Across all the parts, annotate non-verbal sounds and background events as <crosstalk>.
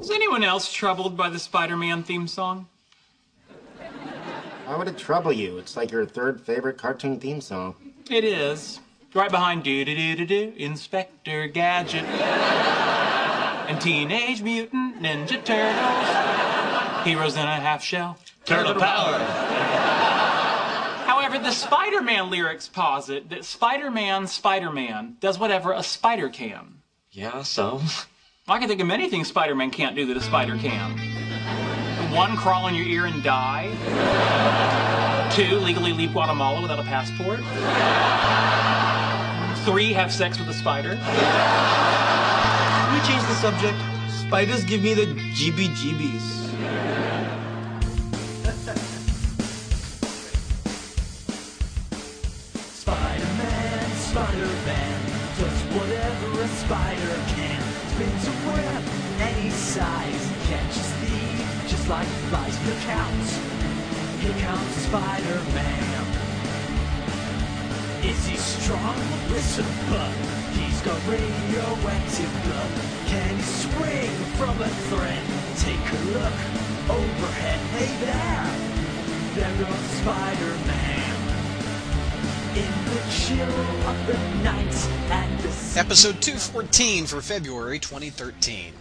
Is anyone else troubled by the Spider-Man theme song? Why would it trouble you? It's like your third favorite cartoon theme song. It is. Right behind do do do do do Inspector Gadget and Teenage Mutant Ninja Turtles. Heroes in a half shell. Turtle power. However, the Spider-Man lyrics posit that Spider-Man, Spider-Man does whatever a spider can. Yeah, so? I can think of many things Spider-Man can't do that a spider can. One, crawl in your ear and die. Two, legally leave Guatemala without a passport. Three, have sex with a spider. Can we change the subject? Spiders give me the GBGBs. Spider-Man, Spider-Man does whatever a spider can. Just like flies. Spider-Man. Is he strong? Listen. He's got radioactive blood. Can he swing from a thread? Take a look overhead. Hey there. There goes Spider-Man. In the chill of the night and the Episode 214 for February 2013.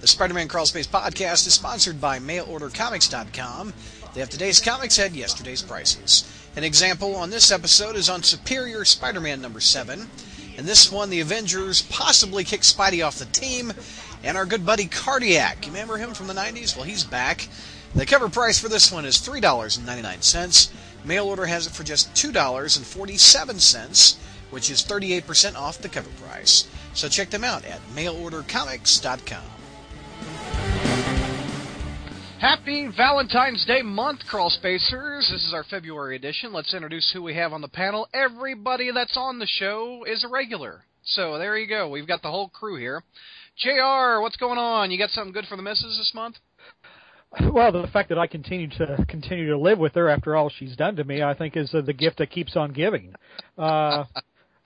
The Spider Man Crawlspace podcast is sponsored by MailOrderComics.com. They have today's comics at yesterday's prices. An example on this episode is on Superior Spider Man number 7. In this one, the Avengers possibly kick Spidey off the team, and our good buddy Cardiac. You remember him from the 90s? Well, he's back. The cover price for this one is $3.99. Mail order has it for just $2.47, which is 38% off the cover price. So check them out at mailordercomics.com. Happy Valentine's Day month, Crawl Spacers. This is our February edition. Let's introduce who we have on the panel. Everybody that's on the show is a regular. So there you go. We've got the whole crew here. JR, what's going on? You got something good for the missus this month? Well, the fact that I continue to continue to live with her after all she's done to me, I think, is uh, the gift that keeps on giving. Uh,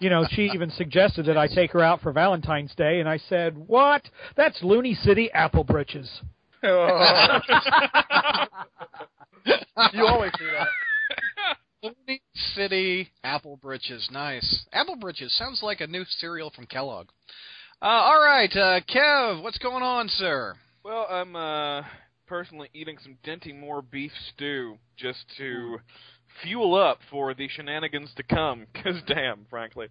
you know, she even suggested that I take her out for Valentine's Day, and I said, "What? That's Looney City apple britches." <laughs> You always do that. Looney City Apple Britches. Nice. Apple Britches sounds like a new cereal from Kellogg. Uh, all right, uh, Kev, what's going on, sir? Well, I'm uh, personally eating some Dinty Moore beef stew just to fuel up for the shenanigans to come. Cause <laughs> damn, frankly.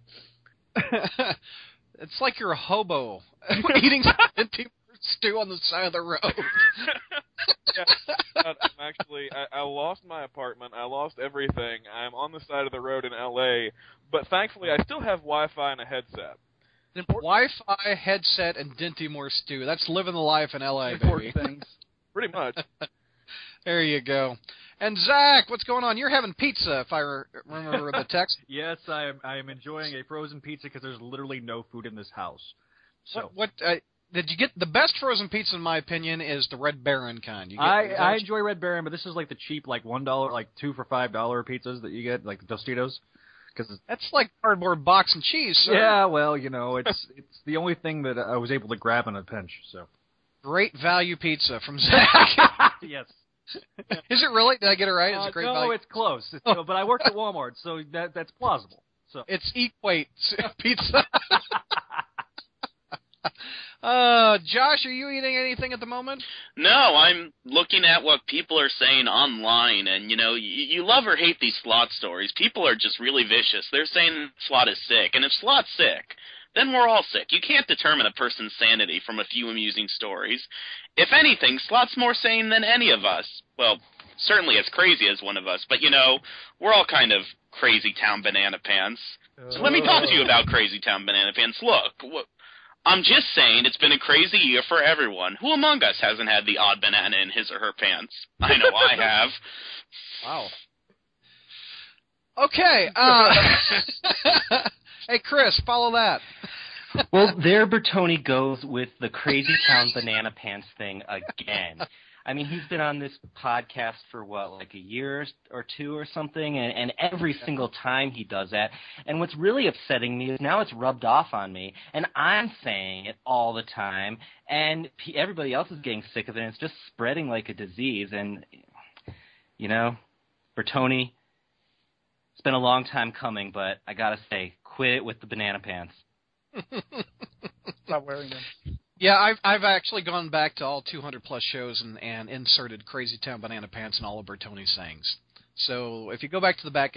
<laughs> it's like you're a hobo <laughs> eating Dinty Moore stew on the side of the road. yeah, I'm actually, I, I lost my apartment. I lost everything. I'm on the side of the road in L.A., but thankfully I still have Wi-Fi and a headset. Wi-Fi, headset, and Dinty Moore stew. That's living the life in LA, Important baby. things. Pretty much. There you go. And Zach, what's going on? You're having pizza, if I re- remember the <laughs> text. Yes, I am. I am enjoying a frozen pizza because there's literally no food in this house. So What? what uh, did you get the best frozen pizza, in my opinion, is the Red Baron kind. You get, I I enjoy Red Baron, but this is like the cheap, like one dollar, like two for five dollar pizzas that you get, like the Tostitos. Because That's like cardboard box and cheese. Sir. yeah, well, you know, it's <laughs> it's the only thing that I was able to grab in a pinch. So Great value pizza from <laughs> Zach. yes, <laughs> is it really? Did I get it right? Is Uh, great no, value? it's close. It's, but I worked at Walmart, so that that's plausible. So It's Equate <laughs> pizza. <laughs> <laughs> uh, Josh, are you eating anything at the moment? No, I'm looking at what people are saying online, and you know, you, you love or hate these Slott stories. People are just really vicious. They're saying Slott is sick, and if Slott's sick, then we're all sick. You can't determine a person's sanity from a few amusing stories. If anything, Slott's more sane than any of us. Well, certainly as crazy as one of us, but you know, we're all kind of crazy town banana pants. So let me talk to you about Crazy Town Banana Pants. Look, I'm just saying it's been a crazy year for everyone. Who among us hasn't had the odd banana in his or her pants? I know I <laughs> have. Wow. Okay. Uh, <laughs> hey, Chris, follow that. well, there Bertoni goes with the crazy town banana pants thing again. <laughs> I mean, he's been on this podcast for what, like a year or two or something, and, and every single time he does that. And what's really upsetting me is now it's rubbed off on me, and I'm saying it all the time, and everybody else is getting sick of it, and it's just spreading like a disease. And you know, Bertoni, it's been a long time coming, but I gotta say, quit it with the banana pants. <laughs> Stop wearing them. Yeah, I've I've actually gone back to all 200 plus shows and and inserted Crazy Town Banana Pants in all of Bertoni's sayings. So if you go back to the back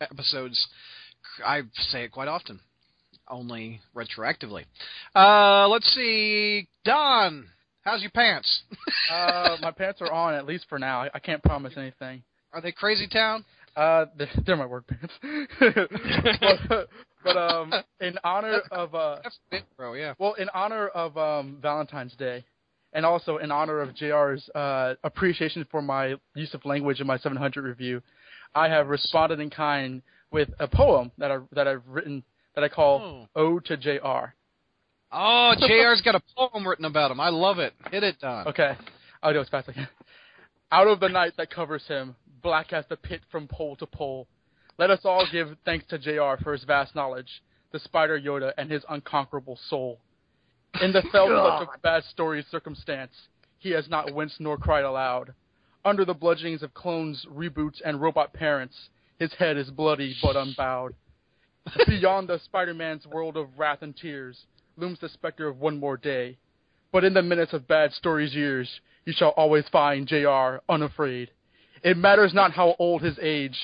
episodes, I say it quite often, only retroactively. Uh, let's see, Don, how's your pants? <laughs> Uh, my pants are on at least for now. I, I can't promise anything. Are they Crazy Town? Uh, they're, they're my work pants. <laughs> but, but um, in <laughs> honor of uh, it, bro. Yeah. well, in honor of um Valentine's Day, and also in honor of Jr's uh appreciation for my use of language in my 700 review, I have responded in kind with a poem that I that I've written that I call "Ode to Jr." Oh, <laughs> Jr's got a poem written about him. I love it. Hit it, Don. Okay, I'll do it as fast as I can. Out of the night that covers him, black as the pit from pole to pole, let us all give thanks to JR for his vast knowledge, the Spider Yoda, and his unconquerable soul. In the fell clutch of bad story circumstance, he has not winced nor cried aloud. Under the bludgeonings of clones, reboots, and robot parents, his head is bloody but unbowed. Beyond the Spider-Man's world of wrath and tears looms the specter of one more day. But in the minutes of bad stories years, you shall always find JR unafraid. It matters not how old his age,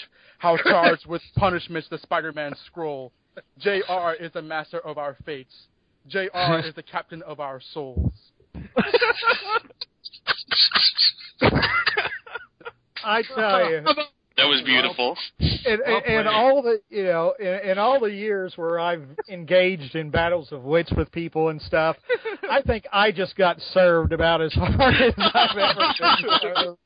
how <laughs> charged with punishments the Spider-Man scroll. JR is the master of our fates. JR is the captain of our souls. I tell you, That was beautiful. And, in, in all the you know, in, in all the years where I've engaged in battles of wits with people and stuff, I think I just got served about as hard as I've ever been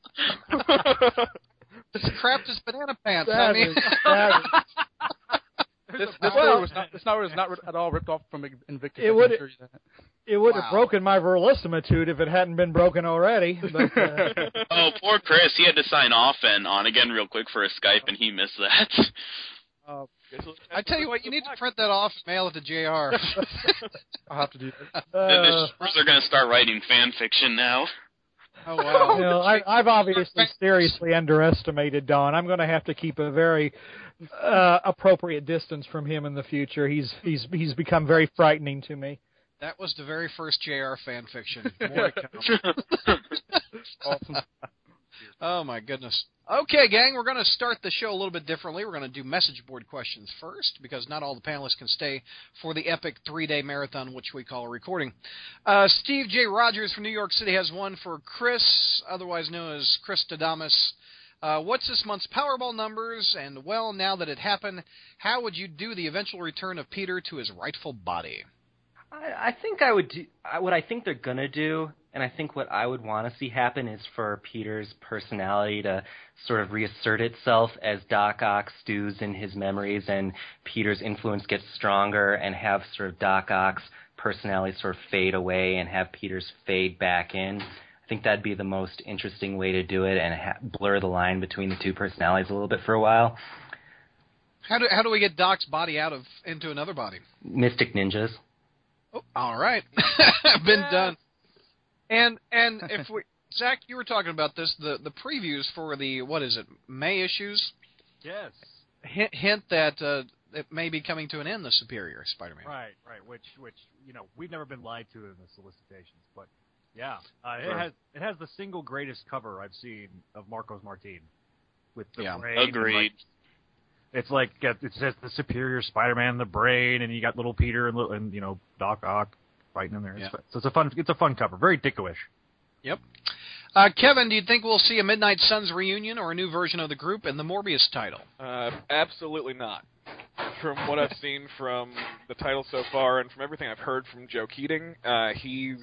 served. <laughs> This crap is banana pants. That I mean, is- <laughs> This, this Well- story was not, this story was not at all ripped off from Invictus. It would- assure. It would Wow. have broken my verisimilitude if it hadn't been broken already. But, uh, <laughs> Oh, poor Chris. He had to sign off and on again real quick for a Skype, and he missed that. <laughs> I tell you what, you need to print that off and mail it to Jr. I'll have to do that. the uh, the Spurs are going to start writing fan fiction now. Oh wow. you know, I, I've obviously seriously underestimated Don. I'm going to have to keep a very uh, appropriate distance from him in the future. He's he's he's become very frightening to me. That was the very first JR fan fiction. <laughs> More to come. <laughs> Awesome. Oh my goodness. Okay, gang, we're going to start the show a little bit differently. We're going to do message board questions first because not all the panelists can stay for the epic three-day marathon, which we call a recording. Uh, Steve J. Rogers from New York City has one for Chris, otherwise known as Chris Dadamus. Uh, what's this month's Powerball numbers? And well, now that it happened, how would you do the eventual return of Peter to his rightful body? I, I think I would do I, what I think they're gonna do, and I think what I would want to see happen is for Peter's personality to sort of reassert itself as Doc Ock stews in his memories, and Peter's influence gets stronger, and have sort of Doc Ock's personality sort of fade away, and have Peter's fade back in. I think that'd be the most interesting way to do it, and ha- blur the line between the two personalities a little bit for a while. How do how do we get Doc's body out of into another body? Mystic ninjas. Oh, all right, <laughs> been done. And and <laughs> if we Zach, you were talking about this the the previews for the what is it May issues Yes. hint, hint that uh, it may be coming to an end. The Superior Spider-Man. Right, right. Which, which, you know, we've never been lied to in the solicitations, but yeah, uh, Sure. it has it has the single greatest cover I've seen of Marcos Martin. With the Yeah. brain, and, Agreed. like, it's like uh, it says the superior Spider-Man, the brain, and you got little Peter and little, and you know Doc Ock fighting in there. It's Yeah. So it's a fun, it's a fun cover, very Ditko-ish. Yep. Uh, Kevin, do you think we'll see a Midnight Suns reunion or a new version of the group and the Morbius title? Uh, absolutely not. From what I've seen from the title so far, and from everything I've heard from Joe Keatinge, uh, he's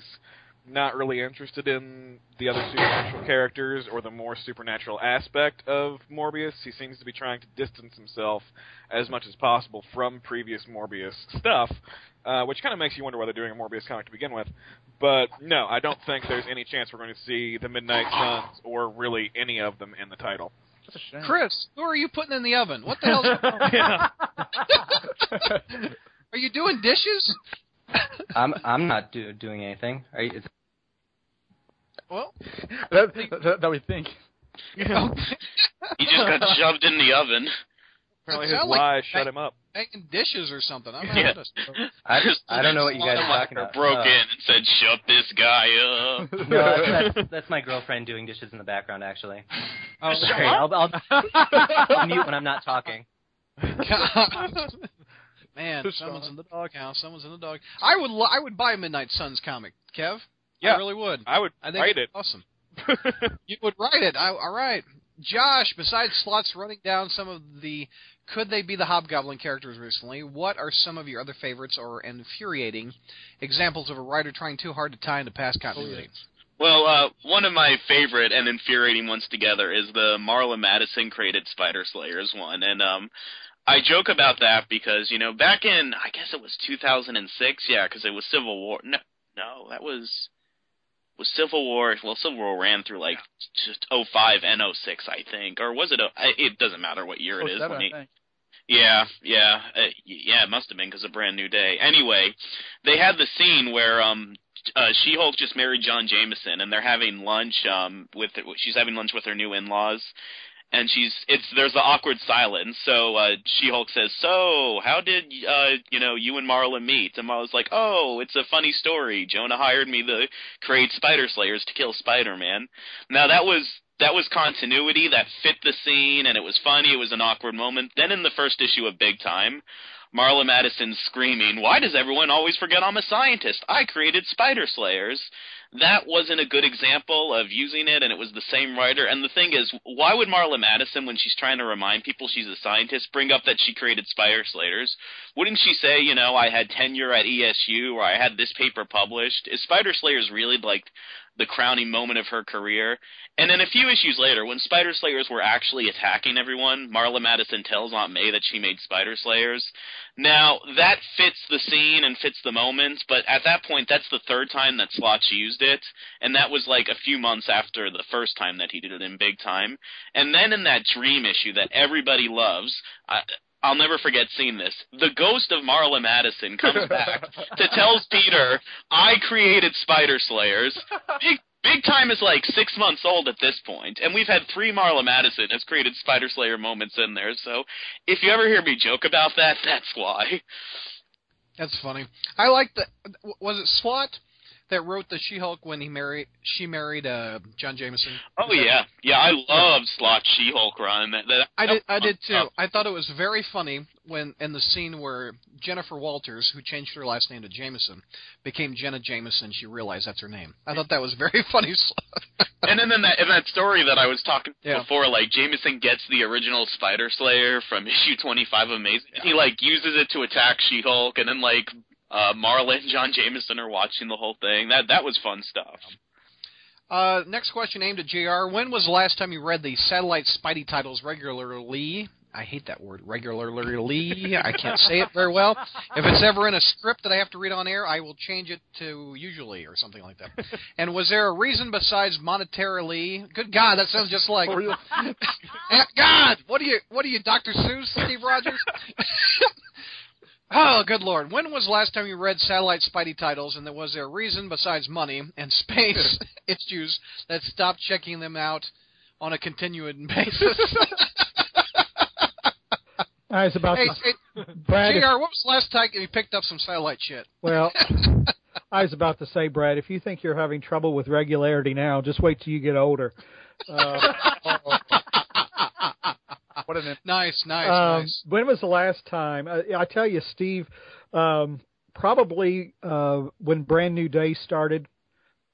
not really interested in the other supernatural characters or the more supernatural aspect of Morbius. He seems to be trying to distance himself as much as possible from previous Morbius stuff, uh, which kind of makes you wonder why they're doing a Morbius comic to begin with. But no, I don't think there's any chance we're going to see the Midnight Suns or really any of them in the title. That's a shame. Chris, who are you putting in the oven? What the hell's <laughs> going on? Yeah. <laughs> Are you doing dishes? <laughs> I'm I'm not do, doing anything. Are you, is, Well, that, that, that we think. <laughs> He just got shoved in the oven. Apparently his sound like shut him up. making dishes or something. I'm Yeah. out of I I don't know what you guys are talking Or about. broke Uh, in and said, "Shut this guy up." <laughs> No, that's, that's my girlfriend doing dishes in the background. Actually, Oh, sorry. I'll, I'll, I'll mute when I'm not talking. God. Man, someone's in the doghouse. Someone's in the dog. I would. Lo- I would buy a Midnight Suns comic, Kev. Yeah. I really would. I would I think write it. awesome. <laughs> You would write it. I, all right, Josh. Besides Slott's running down some of the, could they be the Hobgoblin characters recently? What are some of your other favorites or infuriating examples of a writer trying too hard to tie into past continuity? Well, uh, one of my favorite and infuriating ones together is the Marla Madison created Spider Slayers one, and um, I joke about that because you know back in I guess it was 2006, yeah, because it was Civil War. No, no, that was was Civil War. Well, Civil War ran through like just 05 and 06, I think, or was it? A, I- it doesn't matter what year it is. Oh, when seven, he- I think. yeah, yeah, uh, yeah. It must have been because a brand new day. Anyway, they had the scene where um, uh, She-Hulk just married John Jameson, and they're having lunch. Um, with she's having lunch with her new in-laws, and she's it's there's the awkward silence. So uh, She-Hulk says, "So, how did uh, you know you and Marla meet?" And Marla's like, "Oh, it's a funny story. Jonah hired me to create Spider Slayers to kill Spider-Man." Now that was that was continuity that fit the scene and it was funny it was an awkward moment then in the first issue of big time marla madison screaming why does everyone always forget i'm a scientist i created spider slayers that wasn't a good example of using it and it was the same writer and the thing is why would marla madison when she's trying to remind people she's a scientist bring up that she created spider slayers wouldn't she say you know i had tenure at esu or i had this paper published is spider slayers really like the crowning moment of her career. And then a few issues later, when Spider Slayers were actually attacking everyone, Marla Madison tells Aunt May that she made Spider Slayers. Now, that fits the scene and fits the moment, but at that point, that's the third time that Slotch used it, and that was like a few months after the first time that he did it in big time. And then in that Dream issue that everybody loves, I, I'll never forget seeing this. The ghost of Marla Madison comes <laughs> back to tells Peter, "I created Spider Slayers." Big Big Time is like six months old at this point, and we've had three Marla Madison has created Spider Slayer moments in there. So, if you ever hear me joke about that, that's why. That's funny. I like the. Was it Slott that wrote the She-Hulk when he married? She married uh, John Jameson. Oh yeah, yeah, I love Slott She-Hulk run. That, that, I did. I did too. I thought it was very funny when in the scene where Jennifer Walters, who changed her last name to Jameson, became Jenna Jameson. She realized that's her name. I thought that was very <laughs> funny. and then in that in that story that I was talking Yeah. before, like Jameson gets the original Spider Slayer from <laughs> issue twenty five of Amazing. He like uses it to attack She Hulk, and then like uh Marla and John Jameson are watching the whole thing. That that was fun stuff. Uh, next question aimed at Jr. When was the last time you read the Satellite Spidey titles regularly? I hate that word, regularly. I can't say it very well. If it's ever in a script that I have to read on air, I will change it to usually or something like that. And was there a reason besides monetarily? Good God, that sounds just like <laughs> God. What are you? What are you, Dr. Seuss, Steve Rogers? <laughs> Oh, good lord. When was the last time you read satellite Spidey titles and there was there a reason besides money and <laughs> space <laughs> issues that stopped checking them out on a continuing <laughs> basis? I was about hey, to, hey, Brad. if- JR, what was the last time you picked up some satellite shit? well, I was about to say, Brad, if you think you're having trouble with regularity now, just wait till you get older. Uh, <laughs> What an nice, nice, um, nice. When was the last time? Uh, I tell you, Steve, um, probably uh, when Brand New Day started.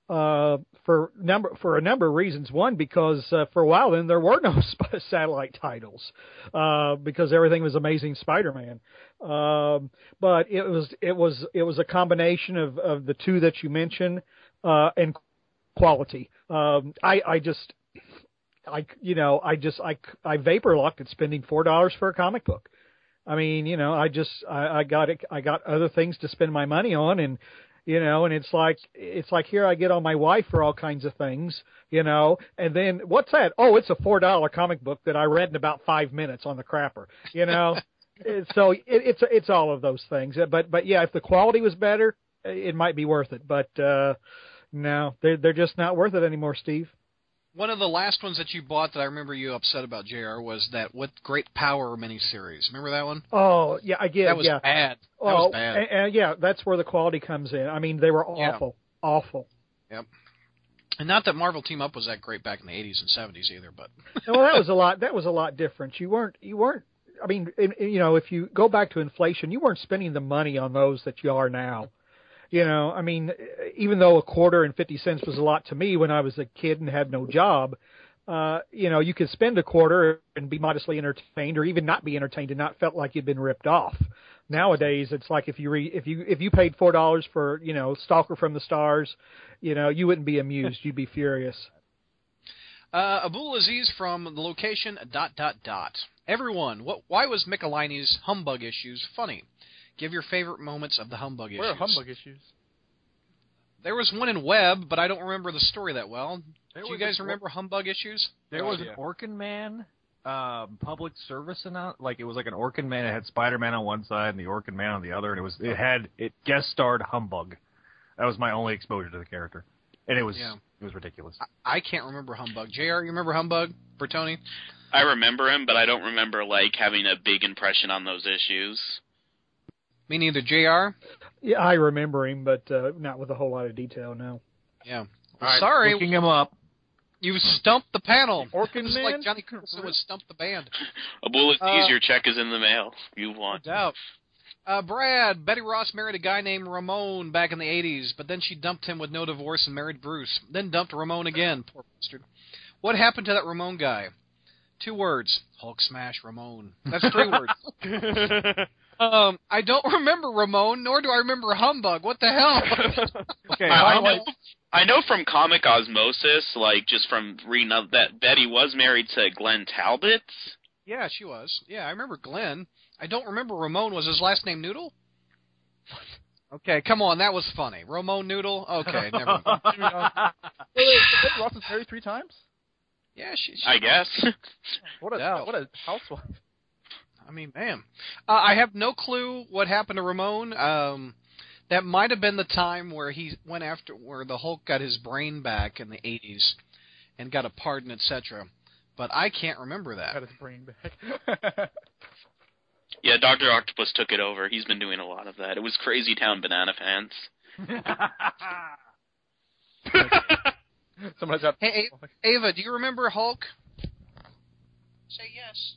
Uh, for number for a number of reasons. One, because uh, for a while then there were no <laughs> sp- satellite titles uh, because everything was Amazing Spider-Man. Um, but it was it was it was a combination of, of the two that you mentioned. uh, and quality. Um, I I just I you know I just I I vapor locked at spending four dollars for a comic book. I mean, you know, I just I, I got it. I got other things to spend my money on, and you know, and it's like it's like here I get on my wife for all kinds of things, you know, and then what's that? Oh, it's a four dollar comic book that I read in about five minutes on the crapper, you know. <laughs> so it, it's it's all of those things, but but yeah, if the quality was better, it might be worth it. But uh no, they're they're just not worth it anymore, Steve. One of the last ones that you bought that I remember you upset about, Jr. was that what Great Power" miniseries. Remember that one? Oh yeah, I get that was yeah. bad. That oh, was bad. And, and yeah, that's where the quality comes in. I mean, they were Yeah. awful, awful. Yep. And not that Marvel Team Up was that great back in the 80s and 70s either, but <laughs> well, that was a lot. That was a lot different. You weren't. You weren't. I mean, you know, if you go back to inflation, you weren't spending the money on those that you are now. You know, I mean, even though a quarter and fifty cents was a lot to me when I was a kid and had no job, uh, you know, you could spend a quarter and be modestly entertained, or even not be entertained and not felt like you'd been ripped off. Nowadays, it's like if you re, if you if you paid four dollars for you know Stalker from the Stars, you know, you wouldn't be amused. You'd be furious. <laughs> Uh, Abul Aziz from the location dot dot dot. Everyone, what? Why was Michelinie's humbug issues funny? Give your favorite moments of the humbug issues. Where are humbug issues? There was one in Web, but I don't remember the story that well. There Do you guys a- remember humbug issues? There was idea. an Orkin Man um, public service announce like it was like an Orkin Man. It had Spider Man on one side and the Orkin Man on the other, and it was it had it guest starred Humbug. That was my only exposure to the character, and it was Yeah. it was ridiculous. I can't remember humbug. Jr. You remember humbug? Bertoni? I remember him, but I don't remember like having a big impression on those issues. Me neither. Jr. Yeah, I remember him, but uh, not with a whole lot of detail. No. Yeah. All right, Sorry, looking him up. you stumped the panel. Orkin <laughs> Just Man? like Johnny Carson would stump the band. Abul Aziz, Uh, your check is in the mail. You won. No doubt. Uh, Brad, Betty Ross married a guy named Ramon back in the 80s, but then she dumped him with no divorce and married Bruce. Then dumped Ramon again. Poor bastard. What happened to that Ramon guy? Two words. Hulk smash Ramon. That's three words. <laughs> Um, I don't <laughs> remember Ramon, nor do I remember Humbug. What the hell? <laughs> Okay, I, I know, I know from comic osmosis, like just from reading up, that Betty was married to Glenn Talbot. yeah, she was. Yeah, I remember Glenn. I don't remember Ramon. Was his last name Noodle? <laughs> Okay, come on, that was funny. Ramon Noodle? Okay, never mind. Wait, wait, wait, Ross was married three times. Yeah, she. she I guess. What a Yeah. what a housewife. I mean, man. Uh, I have no clue what happened to Ramon. Um, that might have been the time where he went after, where the Hulk got his brain back in the 80s and got a pardon, etc. But I can't remember that. Got his brain back. <laughs> yeah, Doctor Octopus took it over. He's been doing a lot of that. It was Crazy Town Banana Pants. <laughs> Somebody's got. Hey, Ava, do you remember Hulk? Say yes.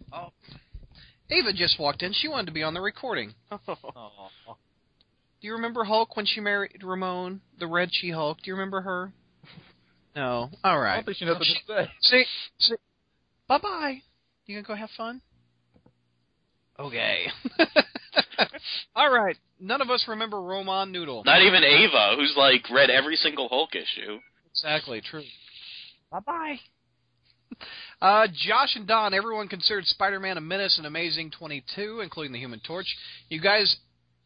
<laughs> oh. Ava just walked in. She wanted to be on the recording. <laughs> Do you remember Hulk when she married Ramon, the Red She-Hulk? Do you remember her? <laughs> No. All right. I don't think she knows what to say. <laughs> See, see. Bye bye. You gonna go have fun? Okay. All right. None of us remember Roman Noodle. Not even Ava, who's like read every single Hulk issue. Exactly, true. Bye bye. <laughs> Uh, Josh and Don, everyone considered Spider-Man a menace and Amazing 22, including the Human Torch. You guys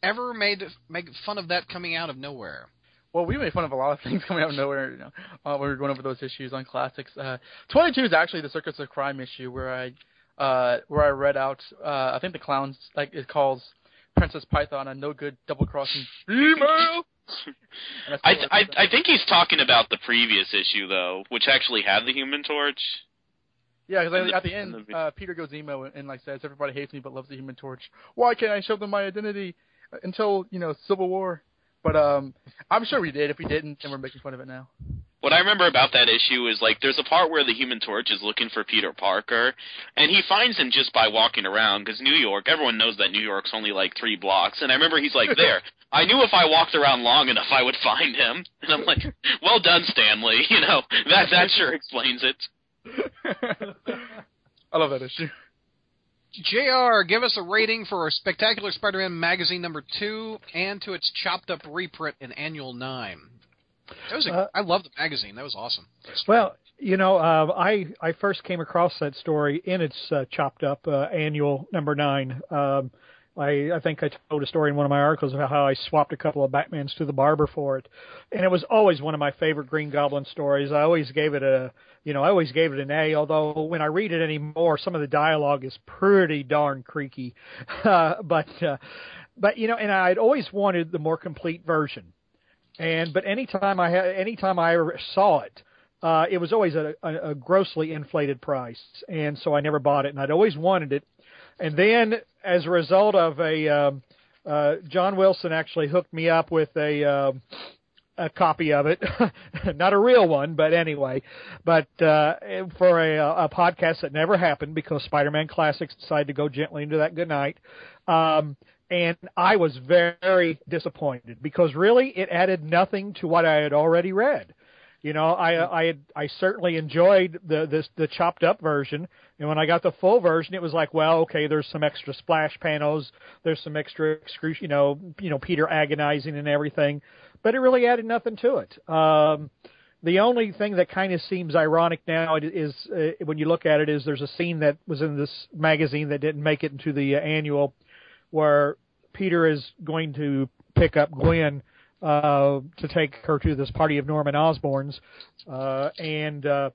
ever made make fun of that coming out of nowhere? Well, we made fun of a lot of <laughs> things coming out of nowhere. You know, uh, when we were going over those issues on classics. Uh, 22 is actually the Circus of Crime issue where I uh, where I read out. Uh, I think the clowns like it calls Princess Python a no good double crossing female. <laughs> I, still I like I think he's talking about the previous issue though, which actually had the Human Torch. Yeah, because at the end, the- uh, Peter goes emo and, and like says, "Everybody hates me but loves the Human Torch. Why can't I show them my identity until you know Civil War?" But um, I'm sure we did. If we didn't, then we're making fun of it now. What I remember about that issue is like there's a part where the Human Torch is looking for Peter Parker, and he finds him just by walking around because New York, everyone knows that New York's only like three blocks, and I remember he's like there. I knew if I walked around long enough, I would <laughs> find him, and I'm like, well done, Stanley. <laughs> You know that that sure explains it. <laughs> I love that issue. JR, give us a rating for Spectacular Spider-Man magazine number two and to its chopped up reprint in annual nine. That was a, Uh, I love the magazine. That was awesome. Well, you know, uh, I I first came across that story in its uh, chopped up uh, annual number nine. Um, I I think I told a story in one of my articles about how I swapped a couple of Batmans to the barber for it, and it was always one of my favorite Green Goblin stories. I always gave it a you know I always gave it an A. Although when I read it anymore, some of the dialogue is pretty darn creaky. <laughs> Uh, but uh, but you know, and I'd always wanted the more complete version. And but anytime I had anytime I saw it, uh, it was always a, a, a grossly inflated price, and so I never bought it. And I'd always wanted it. And then, as a result of a um, uh, John Wilson actually hooked me up with a um, a copy of it, <laughs> not a real one, but anyway, but uh, for a, a podcast that never happened because Spider-Man Classics decided to go gently into that good night. Um, and I was very disappointed because really it added nothing to what I had already read. You know, I I I certainly enjoyed the this the chopped up version, and when I got the full version, it was like, well, okay, there's some extra splash panels, there's some extra, excru- you know, you know, Peter agonizing and everything, but it really added nothing to it. Um, the only thing that kind of seems ironic now is uh, when you look at it is there's a scene that was in this magazine that didn't make it into the uh, annual, where Peter is going to pick up Gwen uh, to take her to this party of Norman Osborn's, uh, and uh,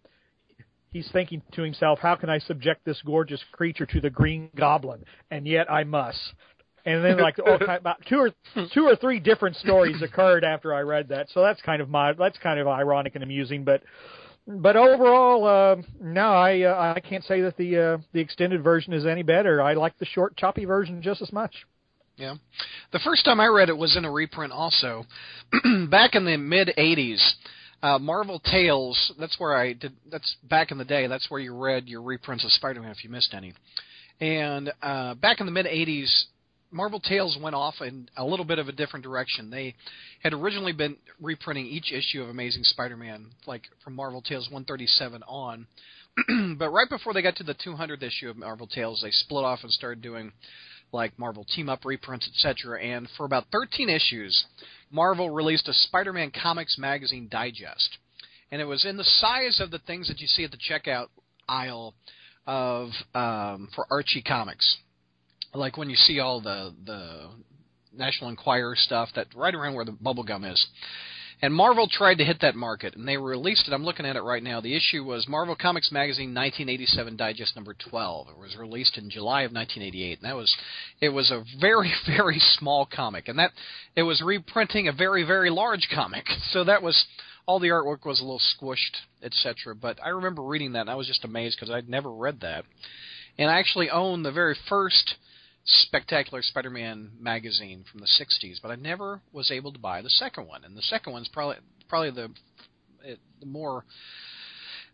he's thinking to himself, "How can I subject this gorgeous creature to the Green Goblin? And yet I must." And then, like, all <laughs> kind, about two or two or three different stories occurred after I read that, so that's kind of my that's kind of ironic and amusing, but. But overall, uh, no, I uh, I can't say that the uh, the extended version is any better. I like the short, choppy version just as much. Yeah. The first time I read it was in a reprint also. <clears throat> back in the mid 80s, uh, Marvel Tales, that's where I did, that's back in the day, that's where you read your reprints of Spider Man if you missed any. And uh, back in the mid 80s, Marvel Tales went off in a little bit of a different direction. They had originally been reprinting each issue of Amazing Spider Man, like from Marvel Tales 137 on. <clears throat> but right before they got to the 200th issue of Marvel Tales, they split off and started doing like Marvel Team Up reprints, etc. And for about 13 issues, Marvel released a Spider-Man Comics Magazine digest, and it was in the size of the things that you see at the checkout aisle of um, for Archie Comics, like when you see all the the National Enquirer stuff that right around where the bubble gum is. And Marvel tried to hit that market, and they released it. I'm looking at it right now. The issue was Marvel Comics Magazine 1987 Digest number 12. It was released in July of 1988, and that was it was a very <laughs> very small comic, and that it was reprinting a very very large comic. <laughs> So that was all the artwork was a little squished, etc. But I remember reading that, and I was just amazed because I'd never read that, and I actually own the very first Spectacular Spider-Man magazine from the '60s, but I never was able to buy the second one. And the second one's probably probably the it, the more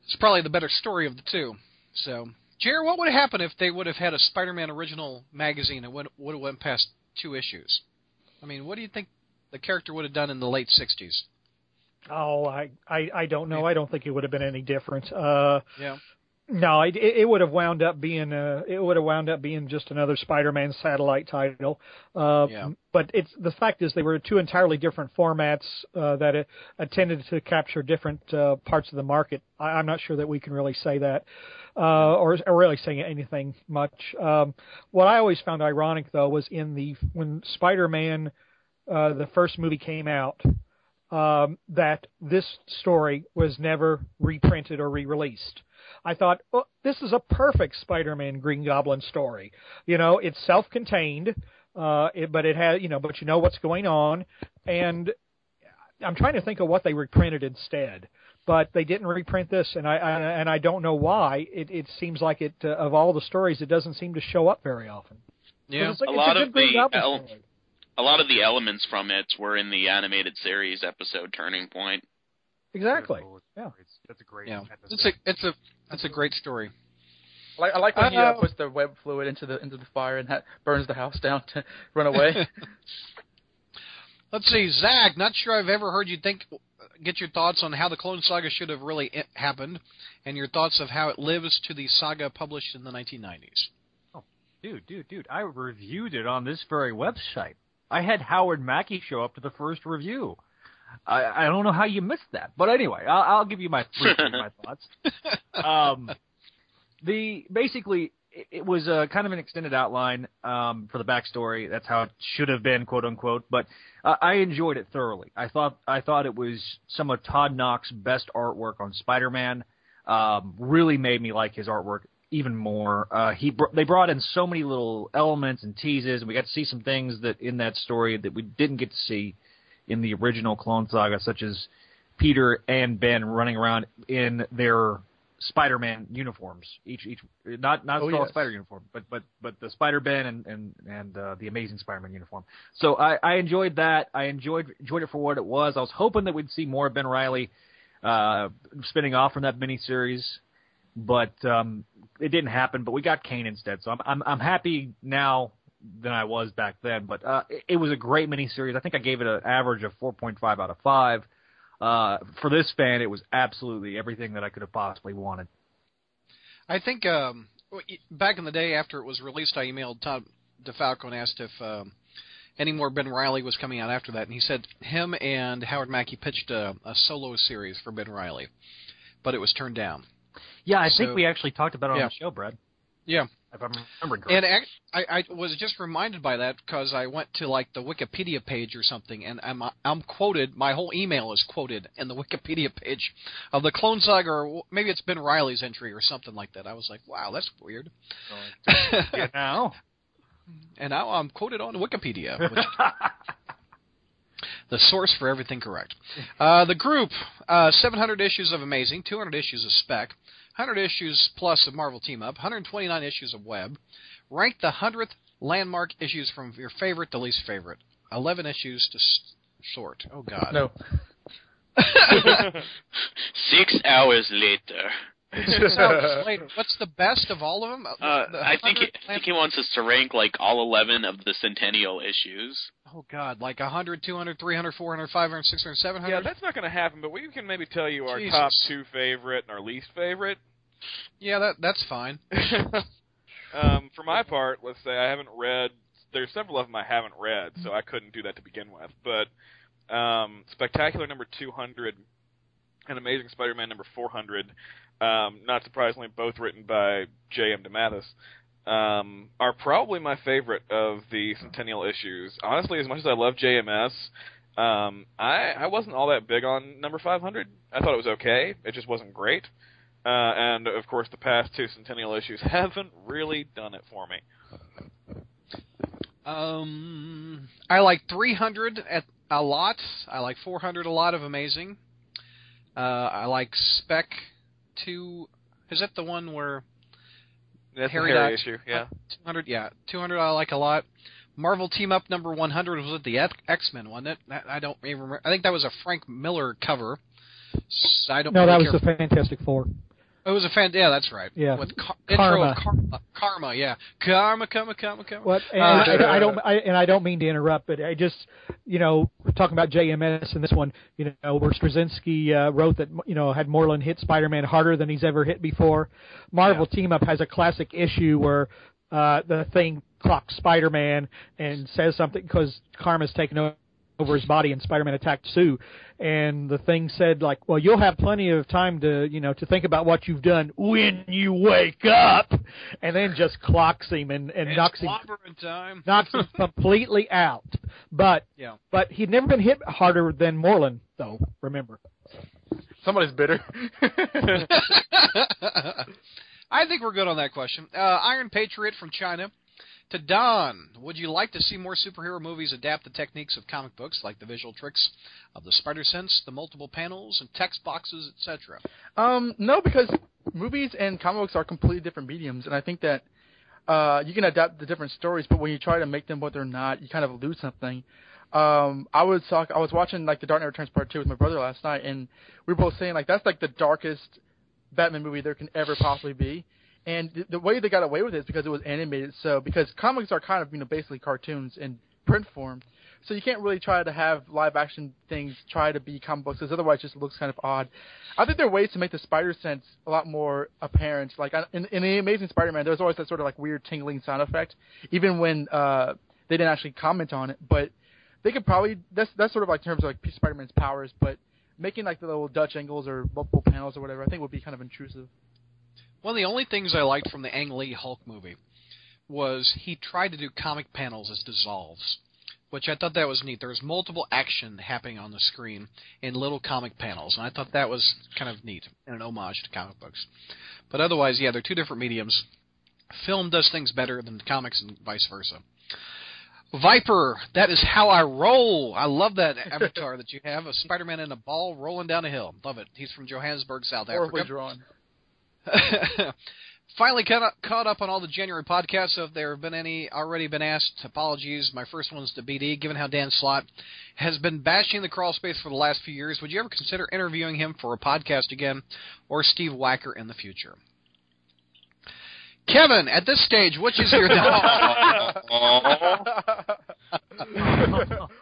it's probably the better story of the two. So, Jer, what would have happened if they would have had a Spider-Man original magazine and would would have went past two issues? I mean, what do you think the character would have done in the late '60s? Oh, I, I, I don't know. I don't think it would have been any different. Uh, Yeah. No, it, it would have wound up being uh, it would have wound up being just another Spider-Man satellite title. Uh, Yeah. But it's the fact is they were two entirely different formats uh, that uh, attended to capture different uh, parts of the market. I, I'm not sure that we can really say that, uh, or, or really say anything much. Um, what I always found ironic though was in the when Spider-Man uh, the first movie came out um, that this story was never reprinted or re-released. I thought, oh, this is a perfect Spider-Man Green Goblin story. You know, it's self-contained, uh, it, but it has, you know, but you know what's going on, and I'm trying to think of what they reprinted instead. But they didn't reprint this, and I, I and I don't know why. It, it seems like it uh, of all the stories, it doesn't seem to show up very often. Yeah. It's like- a it's lot good of Green the Goblin el- story. a lot of the elements from it were in the animated series episode Turning Point. Exactly. Yeah. That's a great. Yeah. It's a it's a it's a great story. I like, I like when he Uh, uh, puts the web fluid into the into the fire and ha- burns the house down to run <laughs> away. Let's see, Zach. Not sure I've ever heard you think. Get your thoughts on how the Clone Saga should have really happened, and your thoughts of how it lives to the saga published in the 1990s. Oh, Dude, dude, dude! I reviewed it on this very website. I had Howard Mackie show up to the first review. I, I don't know how you missed that, but anyway, I'll, I'll give you my <laughs> briefly my thoughts. Um, the basically it, it was a kind of an extended outline um, for the backstory. That's how it should have been, quote unquote. But uh, I enjoyed it thoroughly. I thought I thought it was some of Todd Nauck's best artwork on Spider-Man. Um, really made me like his artwork even more. Uh, he br- they brought in so many little elements and teases, and we got to see some things that in that story that we didn't get to see in the original Clone Saga, such as Peter and Ben running around in their Spider-Man uniforms. Each each not not Oh, yes. Spider uniform, but but but the Spider Ben and and and uh, the Amazing Spider-Man uniform. So I, I enjoyed that. I enjoyed enjoyed it for what it was. I was hoping that we'd see more of Ben Reilly uh, spinning off from that miniseries, but um, it didn't happen. But we got Kaine instead, so I'm I'm, I'm happy now than I was back then. But uh, it, it was a great miniseries. I think I gave it an average of 4.5 out of five. Uh, for this fan, it was absolutely everything that I could have possibly wanted. I think um, back in the day after it was released, I emailed Todd DeFalco and asked if um, any more Ben Reilly was coming out after that, and he said him and Howard Mackie pitched a, a solo series for Ben Reilly, but it was turned down. Yeah, I So- think we actually talked about it Yeah. on the show, Brad. Yeah. If I'm remembering correctly. And I, I was just reminded by that because I went to like the Wikipedia page or something, and I'm I'm quoted. My whole email is quoted in the Wikipedia page of the Clone Saga, or maybe it's Ben Reilly's entry or something like that. I was like, wow, that's weird. you know. <laughs> And now I'm quoted on Wikipedia. Which, <laughs> the source for everything correct. Uh, the group, uh, 700 issues of Amazing, 200 issues of Spec, 100 issues plus of Marvel Team Up, 129 issues of Web. Rank the 100th landmark issues from your favorite to least favorite. 11 issues to s- sort. Oh, God. No. <laughs> <laughs> Six hours later. Six hours. <laughs> What's the best of all of them? Uh, The I think he, I think he wants us to rank like all eleven of the Centennial issues. Oh, God. Like 100, 200, 300, 400, 500, 600, 700? Yeah, that's not going to happen. But we can maybe tell you our Jesus. top two favorite and our least favorite. Yeah, that that's fine. <laughs> um, for my part, let's say I haven't read. There's several of them I haven't read, so I couldn't do that to begin with. But um, Spectacular number 200 and Amazing Spider-Man number 400, um, not surprisingly, both written by J.M. DeMatteis, um, are probably my favorite of the Centennial issues. Honestly, as much as I love JMS, um, I I wasn't all that big on number 500. I thought it was okay. It just wasn't great. Uh, and of course, the past two Centennial issues <laughs> haven't really done it for me. Um, I like 300 at a lot. I like 400 a lot of amazing. Uh, I like Spec two. Is that the one where That's Harry a Harry Doc- issue, yeah. 200? Yeah, 200 I like a lot. Marvel Team Up number 100 was it the X Men one? That, that I don't even remember. I think that was a Frank Miller cover. S- I don't. No, that really was care the Fantastic Four. It was a fan. Yeah, that's right. Yeah. With car- Karma. intro of karma, karma. Yeah, karma, karma, karma, karma. What? And, Uh, I, I don't. I, and I don't mean to interrupt, but I just, you know, we're talking about JMS in this one. You know, where Straczynski uh, wrote that, you know, had Morlun hit Spider-Man harder than he's ever hit before. Marvel Team Up has a classic issue where uh, the thing clocks Spider-Man and says something because Karma's taken o- over his body and Spider-Man attacked Sue, and the thing said like, "Well, you'll have plenty of time to, you know, to think about what you've done when you wake up," and then just clocks him and, and it's knocks him time. knocks him <laughs> completely out. But Yeah. but he'd never been hit harder than Morlun, though. Remember? Somebody's bitter. <laughs> <laughs> I think we're good on that question. Uh, Iron Patriot from China. To Don, would you like to see more superhero movies adapt the techniques of comic books, like the visual tricks of the spider sense, the multiple panels and text boxes, etc.? Um, no, because movies and comic books are completely different mediums, and I think that uh, you can adapt the different stories, but when you try to make them what they're not, you kind of lose something. Um, I was talk, I was watching like The Dark Knight Returns Part Two with my brother last night, and we were both saying like that's like the darkest Batman movie there can ever possibly be. And the, the way they got away with it is because it was animated. So because comics are kind of you know basically cartoons in print form, so you can't really try to have live action things try to be comic books because otherwise it just looks kind of odd. I think there are ways to make the spider sense a lot more apparent. Like in, in the Amazing Spider-Man, there's always that sort of like weird tingling sound effect, even when uh, they didn't actually comment on it. But they could probably that's that's sort of like in terms of like Spider-Man's powers, but making like the little Dutch angles or multiple panels or whatever, I think would be kind of intrusive. One of the only things I liked from the Ang Lee Hulk movie was he tried to do comic panels as dissolves, which I thought that was neat. There was multiple action happening on the screen in little comic panels, and I thought that was kind of neat and an homage to comic books. But otherwise, yeah, they're two different mediums. Film does things better than comics and vice versa. Viper, that is how I roll. I love that <laughs> avatar that you have, a Spider-Man in a ball rolling down a hill. Love it. He's from Johannesburg, South Horribly Africa. drawn. <laughs> Finally caught up, caught up on all the January podcasts. So if there have been any already been asked, apologies. My first one's to BD. Given how Dan Slott has been bashing the crawl space for the last few years, would you ever consider interviewing him for a podcast again, or Steve Wacker in the future? Kevin, at this stage, which is your <laughs> <laughs> wow.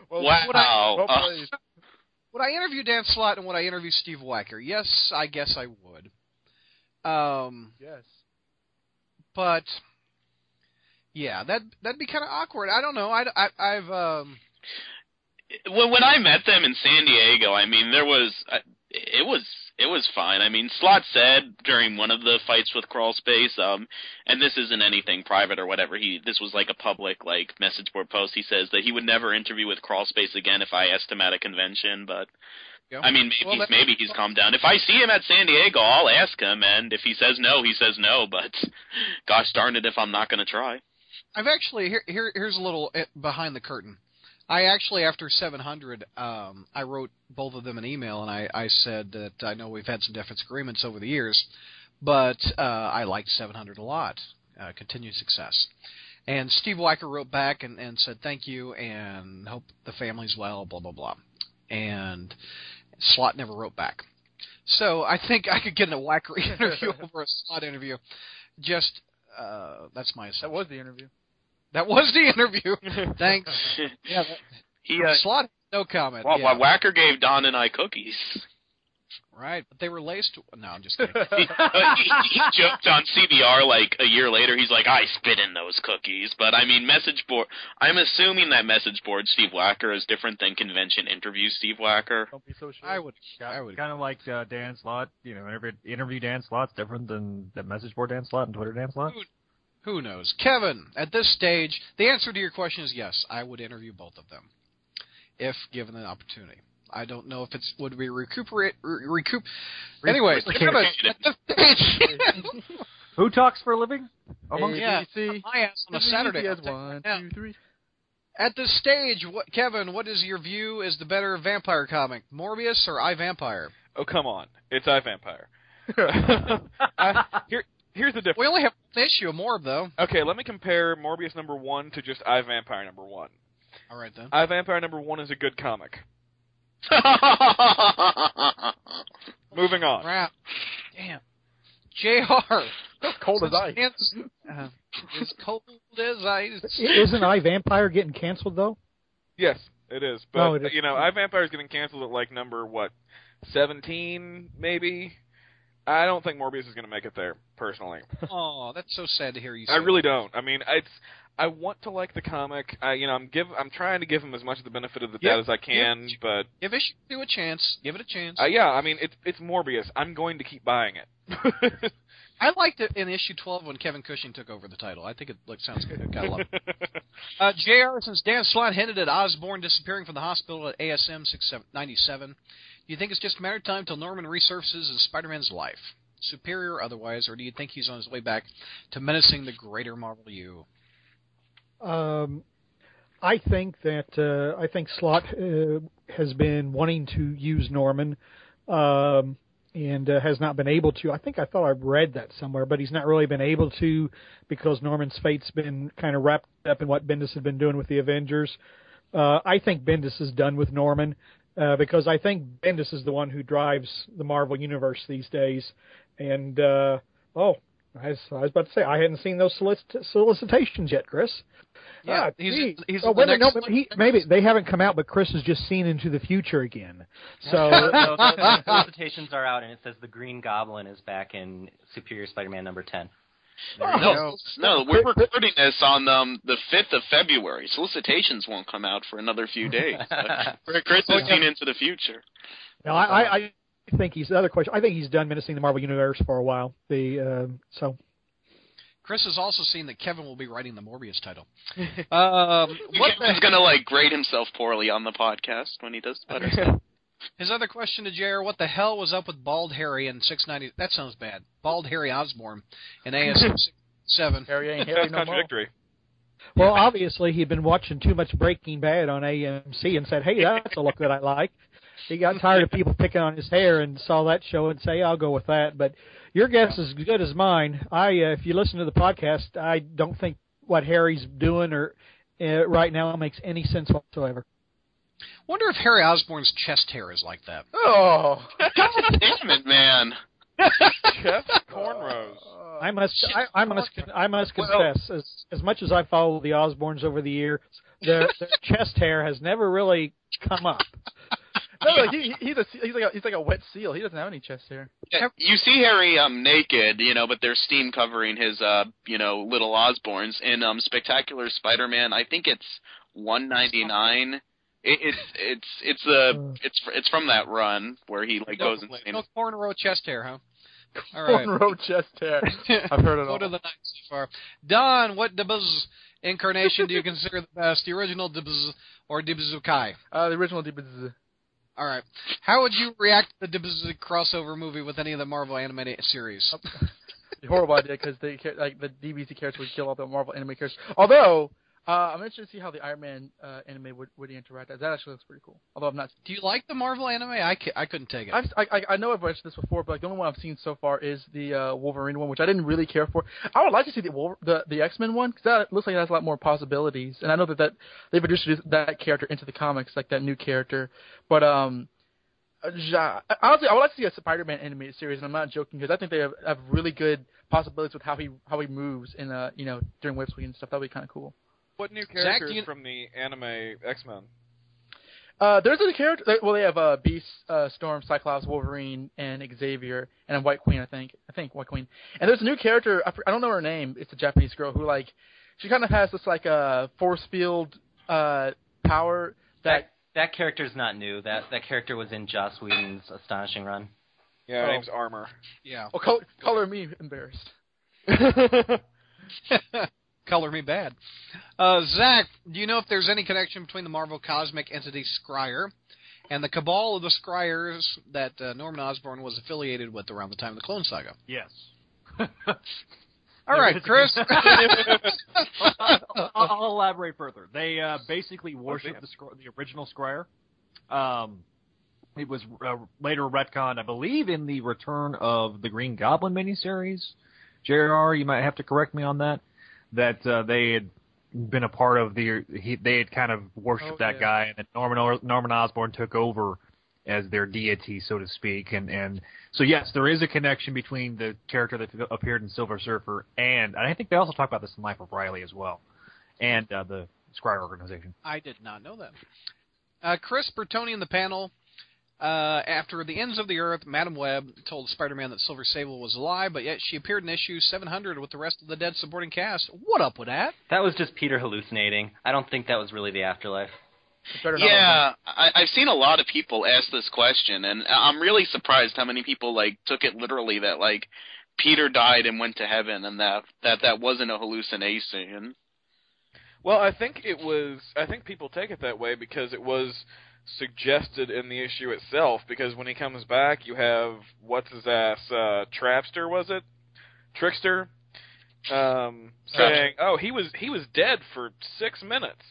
Would I, Well would I interview Dan Slott and would I interview Steve Wacker? Yes, I guess I would. Um, yes. but yeah, that that'd be kind of awkward. I don't know. I, I I've um when when I met them in San Diego, I mean, there was uh, it was it was fine. I mean, Slott said during one of the fights with Crawl Space, um, and this isn't anything private or whatever. He this was like a public like message board post. He says that he would never interview with Crawl Space again if I asked him at a convention, but. I mean, maybe Well, maybe he's calmed down. If I see him at San Diego, I'll ask him, and if he says no, he says no. But <laughs> gosh darn it, if I'm not going to try. I've actually here here here's a little eh, behind the curtain. I actually after 700, um, I wrote both of them an email and I I said that I know we've had some different agreements over the years, but uh, I liked 700 a lot. Uh, continued success. And Steve Wacker wrote back and, and said thank you and hope the family's well, blah blah blah. And Slott never wrote back. So I think I could get in a Wacker <laughs> interview <laughs> over a Slott interview. Just uh, that's my That was the interview. That was the interview. <laughs> Thanks. Yeah, that, He uh, Slott no comment. well, yeah. Wacker gave Don and I cookies. Right, but they were laced. To no, I'm just <laughs> kidding. he, he joked on CBR like a year later. He's like, I spit in those cookies. But I mean, message board. I'm assuming that message board Steve Wacker is different than convention interview Steve Wacker. Don't be so sure. I would. I would. Kind of like uh, Dan Slott. You know, every interview Dan Slott's different than the message board Dan Slott and Twitter Dan Slott. Who knows? Kevin, at this stage, the answer to your question is yes. I would interview both of them if given the opportunity. I don't know if it's would we recuperate re- recoup. Anyway, Kevin, at this stage, Who talks for a living? Amongst yeah, ABC. my ass on a Saturday. He I'll has take one, that now. two, three. At this stage, what, Kevin, what is your view as the better vampire comic, Morbius or I Vampire? Oh come on, it's I Vampire. <laughs> I, here, here's the difference. We only have one issue of Morb, though. Okay, let me compare Morbius number one to just I Vampire number one. All right then. I Vampire number one is a good comic. <laughs> Moving on. Crap. Damn. Jr. Cold as ice. It's, uh, as cold as ice. Isn't I Vampire getting canceled though? Yes, it is. But it is. you know, I Vampire is getting canceled at like number what, seventeen maybe. I don't think Morbius is going to make it there personally. Oh, that's so sad to hear you say. I really don't. I mean, it's. I want to like the comic. I, you know, I'm give. I'm trying to give him as much of the benefit of the Yep, doubt as I can, but Give issue a chance. Give it a chance. uh, yeah, I mean, it's it's Morbius. I'm going to keep buying it. <laughs> I liked it in issue 12 when Kevin Cushing took over the title. I think it like, sounds good. Gotta love it. <laughs> Uh, JR, since Dan Slott hinted at Osborn disappearing from the hospital at ASM 697, do you think it's just a matter of time till Norman resurfaces in Spider-Man's life? Superior otherwise, or do you think he's on his way back to menacing the greater Marvel U? Um, I think that uh, I think Slott uh, has been wanting to use Norman, um, and uh, has not been able to. I think I thought I read that somewhere, but he's not really been able to because Norman's fate's been kind of wrapped up in what Bendis has been doing with the Avengers. Uh, I think Bendis is done with Norman uh, because I think Bendis is the one who drives the Marvel universe these days. And uh, oh, I was, I was about to say I hadn't seen those solicit- solicitations yet, Chris. Yeah, Ah, he's- he's oh, wait a minute, no, he, maybe they haven't come out, but Chris has just seen into the future again. <laughs> So no, the <laughs> solicitations are out, and it says the Green Goblin is back in Superior Spider-Man number ten. There you. No, we're recording this on um, the 5th of February. Solicitations won't come out for another few days. <laughs> But Chris is seen into the future. Now, I, I, I think he's the other question. I think he's done menacing the Marvel Universe for a while. The uh, so Chris has also seen that Kevin will be writing the Morbius title. <laughs> Um, <laughs> what Kevin's gonna like grade himself poorly on the podcast when he does better stuff. <laughs> his other question to JR, what the hell was up with Bald Harry in 690? That sounds bad. Bald Harry Osborn in ASM 7. Harry ain't That's Harry no more. well, obviously he'd been watching too much Breaking Bad on AMC and said, "Hey, that's a look that I like." He got tired of people picking on his hair and saw that show and say, "I'll go with that." But your guess is as good as mine. I, uh, if you listen to the podcast, I don't think what Harry's doing or uh, right now makes any sense whatsoever. Wonder if Harry Osborn's chest hair is like that. Oh, God damn it, man! Chest cornrows. I must, I, I must, I must confess, as as much as I follow the Osborns over the years, their, their chest hair has never really come up. No, like he, he- he's a he's like a he's like a wet seal. He doesn't have any chest hair. Yeah, You see Harry um naked, you know, but there's steam covering his uh, you know, little Osborns in um Spectacular Spider-Man. I think it's 199. It, it's it's it's the it's it's from that run where he like goes insane. No cornrow chest hair, huh? All right. Cornrow chest hair. <laughs> I've heard it all. Go all. to the night so far. Don, what Dibs incarnation do you consider the best? The original Dibs or Dibzukai? Uh, the original Dibz. All right. How would you react to the Dibz crossover movie with any of the Marvel animated series? <laughs> horrible idea because they like the DBZ characters would kill all the Marvel anime characters. Although uh, I'm interested to see how the Iron Man uh, anime would, would interact. That actually looks pretty cool. Although I'm not. Do you like the Marvel anime? I, ca- I couldn't take it. I've, I I- I know I've watched this before, but like the only one I've seen so far is the uh, Wolverine one, which I didn't really care for. I would like to see the Wolver- the, the X Men one because that looks like it has a lot more possibilities, and I know that, that they've introduced that character into the comics, like that new character. But um, uh, ja- honestly, I would like to see a Spider-Man animated series, and I'm not joking because I think they have, have really good possibilities with how he how he moves in uh you know during Web Week and stuff. That'd be kind of cool. What new characters do you- from the anime X Men? Uh, there's a character. Well, they have uh, Beast, uh, Storm, Cyclops, Wolverine, and Xavier, and a White Queen. I think. I think White Queen. And there's a new character. I, I don't know her name. It's a Japanese girl who like, she kind of has this like uh, force field uh, power that. That that character's not new. That that character was in Joss Whedon's Astonishing Run. Yeah, her Oh. name's Armor. yeah. Well, color, color me embarrassed. <laughs> <laughs> Color me bad. Uh, Zach, do you know if there's any connection between the Marvel cosmic entity Scryer and the cabal of the Scryers that uh, Norman Osborn was affiliated with around the time of the Clone Saga? Yes. <laughs> All right, Chris. <laughs> I'll, I'll elaborate further. They uh, basically worshipped damn. the, scr- the original Scryer. Um, it was uh, later retconned, I believe, in the Return of the Green Goblin miniseries. JR, you might have to correct me on that. That uh, they had been a part of the. He, they had kind of worshipped Oh, that yeah. guy, and then Norman Norman Osborn took over as their deity, so to speak. And and so yes, there is a connection between the character that appeared in Silver Surfer and, and I think they also talk about this in Life of Reilly as well, and uh, the Scryer organization. I did not know that. Uh, Chris Bertoni in the panel. Uh, after the ends of the earth, Madam Web told Spider-Man that Silver Sable was alive, but yet she appeared in issue 700 with the rest of the dead supporting cast. What up with that? That was just Peter hallucinating. I don't think that was really the afterlife. It better not Yeah, I, I've seen a lot of people ask this question, and I'm really surprised how many people like took it literally that like Peter died and went to heaven, and that that that wasn't a hallucination. Well, I think it was. I think people take it that way because it was suggested in the issue itself. Because when he comes back, you have what's his ass, uh, Trapster was it, Trickster, um, saying, "Oh, he was he was dead for six minutes."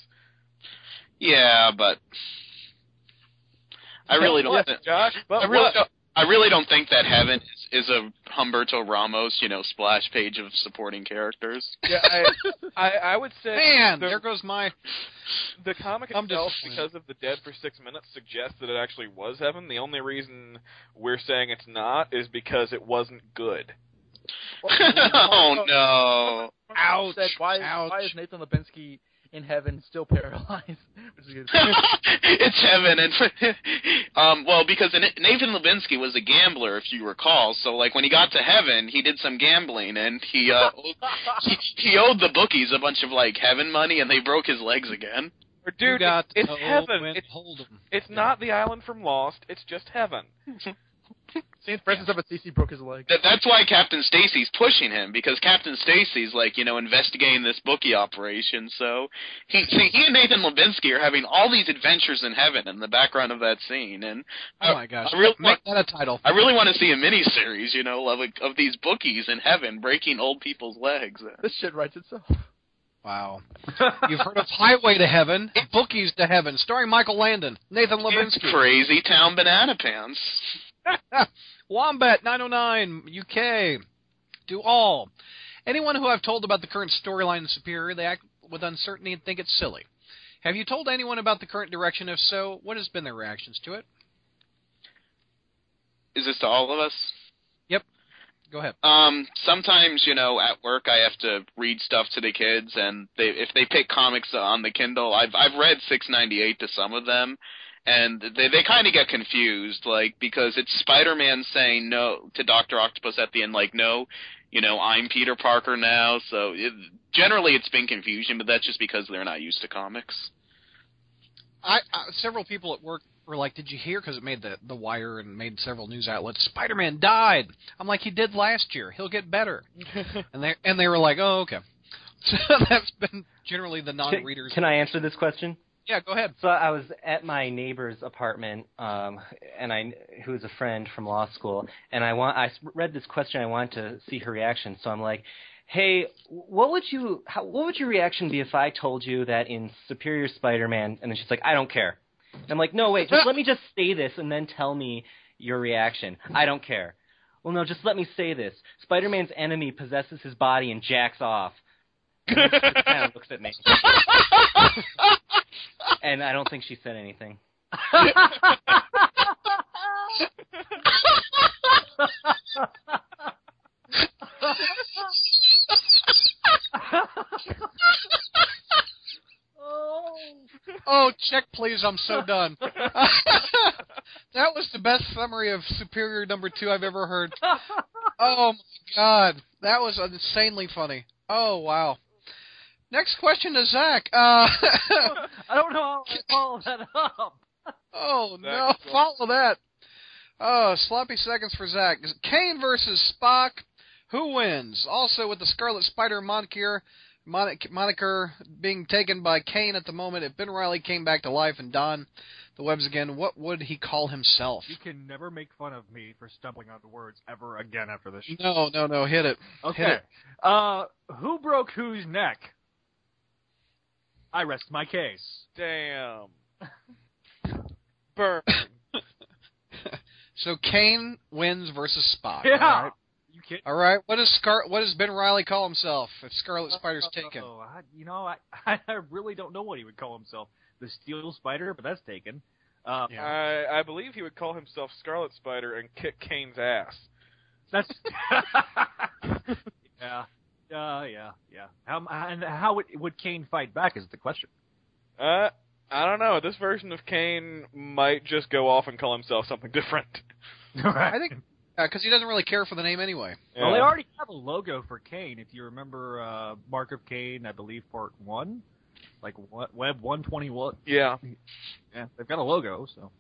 Yeah, but I really <laughs> don't. Yes, thi- Josh, but I really what? don't. I really don't think that heaven is, is a Humberto Ramos, you know, splash page of supporting characters. Yeah, I, I I would say Man, the, there goes my. the comic I'm itself, disappointed. because of the dead for six minutes, suggests that it actually was heaven. The only reason we're saying it's not is because it wasn't good. <laughs> oh no! Ouch. Said, why, Ouch. why is Nathan Lubensky in heaven still <laughs> paralyzed. Which is <laughs> it's heaven and <laughs> um well because Nathan Levinsky was a gambler if you recall so like when he got to heaven he did some gambling and he uh he, he owed the bookies a bunch of like heaven money and they broke his legs again Or, Dude, it's, it's heaven. It's, to hold 'em. it's not the island from Lost. It's just heaven. Saint Francis of Assisi broke his leg. that, that's why Captain Stacy's pushing him because Captain Stacy's like you know investigating this bookie operation so he see, he and Nathan Levinsky are having all these adventures in heaven in the background of that scene and Oh my gosh! I really Make that a title. I really want to see a miniseries, you know, of, of these bookies in heaven breaking old people's legs. This shit writes itself. Wow. <laughs> You've heard of Highway to Heaven, Bookies to Heaven, starring Michael Landon, Nathan Levinsky. It's Levinsky. crazy town banana pants. <laughs> Wombat 909 UK. Do all. Anyone who I've told about the current storyline in Superior, they act with uncertainty and think it's silly. Have you told anyone about the current direction? If so, what has been their reactions to it? Is this to all of us? Yep. Go ahead. Um, sometimes, you know, at work I have to read stuff to the kids, and they if they pick comics on the Kindle, I've I've read 698 to some of them, and they they kind of get confused, like because it's Spider-Man saying no to Doctor Octopus at the end, like no, you know, I'm Peter Parker now. So it, generally, it's been confusion, but that's just because they're not used to comics. I, I several people at work were like, "Did you hear?" Because it made the the wire and made several news outlets. Spider-Man died. I'm like, he did last year. He'll get better. <laughs> and they and they were like, "Oh, okay." <laughs> So that's been generally the non-readers. can I answer this question? Yeah, go ahead. So I was at my neighbor's apartment, um, and I who's a friend from law school, and I want I read this question. I wanted to see her reaction. So I'm like, "Hey, what would you how, what would your reaction be if I told you that in Superior Spider-Man?" And then she's like, "I don't care." And I'm like, "No, wait, just let me just say this and then tell me your reaction. I don't care." Well, no, just let me say this. Spider-Man's enemy possesses his body and jacks off. And she kind of looks at me. <laughs> and I don't think she said anything. Oh, check please. I'm so done. <laughs> that was the best summary of Superior number two I've ever heard. Oh my god, that was insanely funny. Oh wow. Next question to Zach. Uh, <laughs> I don't know how to <laughs> follow that up. oh no, Next one. follow that. Oh, sloppy seconds for Zach. Kaine versus Spock. Who wins? Also, with the Scarlet Spider moniker, moniker being taken by Kaine at the moment, if Ben Reilly came back to life and Don the webs again, what would he call himself? You can never make fun of me for stumbling on the words ever again after this. No, no, no. Hit it. Hit Okay. it. Uh, who broke whose neck? I rest my case. Damn. <laughs> Burn. So Kaine wins versus Spock. Yeah. All right. You kidding? All right. What does Scar? What does Ben Reilly call himself if Scarlet Spider's taken? Oh, I, you know, I <laughs> I really don't know what he would call himself. The Steel Spider, but that's taken. Uh, I I believe he would call himself Scarlet Spider and kick Kaine's ass. That's <laughs> yeah, uh, yeah, yeah. How and how would would Kaine fight back? Is the question. Uh, I don't know. This version of Kaine might just go off and call himself something different. <laughs> I think <laughs> because he doesn't really care for the name anyway. Well, they already have a logo for Kaine. If you remember, uh, Mark of Kaine, I believe part one, like what Web one twenty one. Yeah. Yeah, they've got a logo. So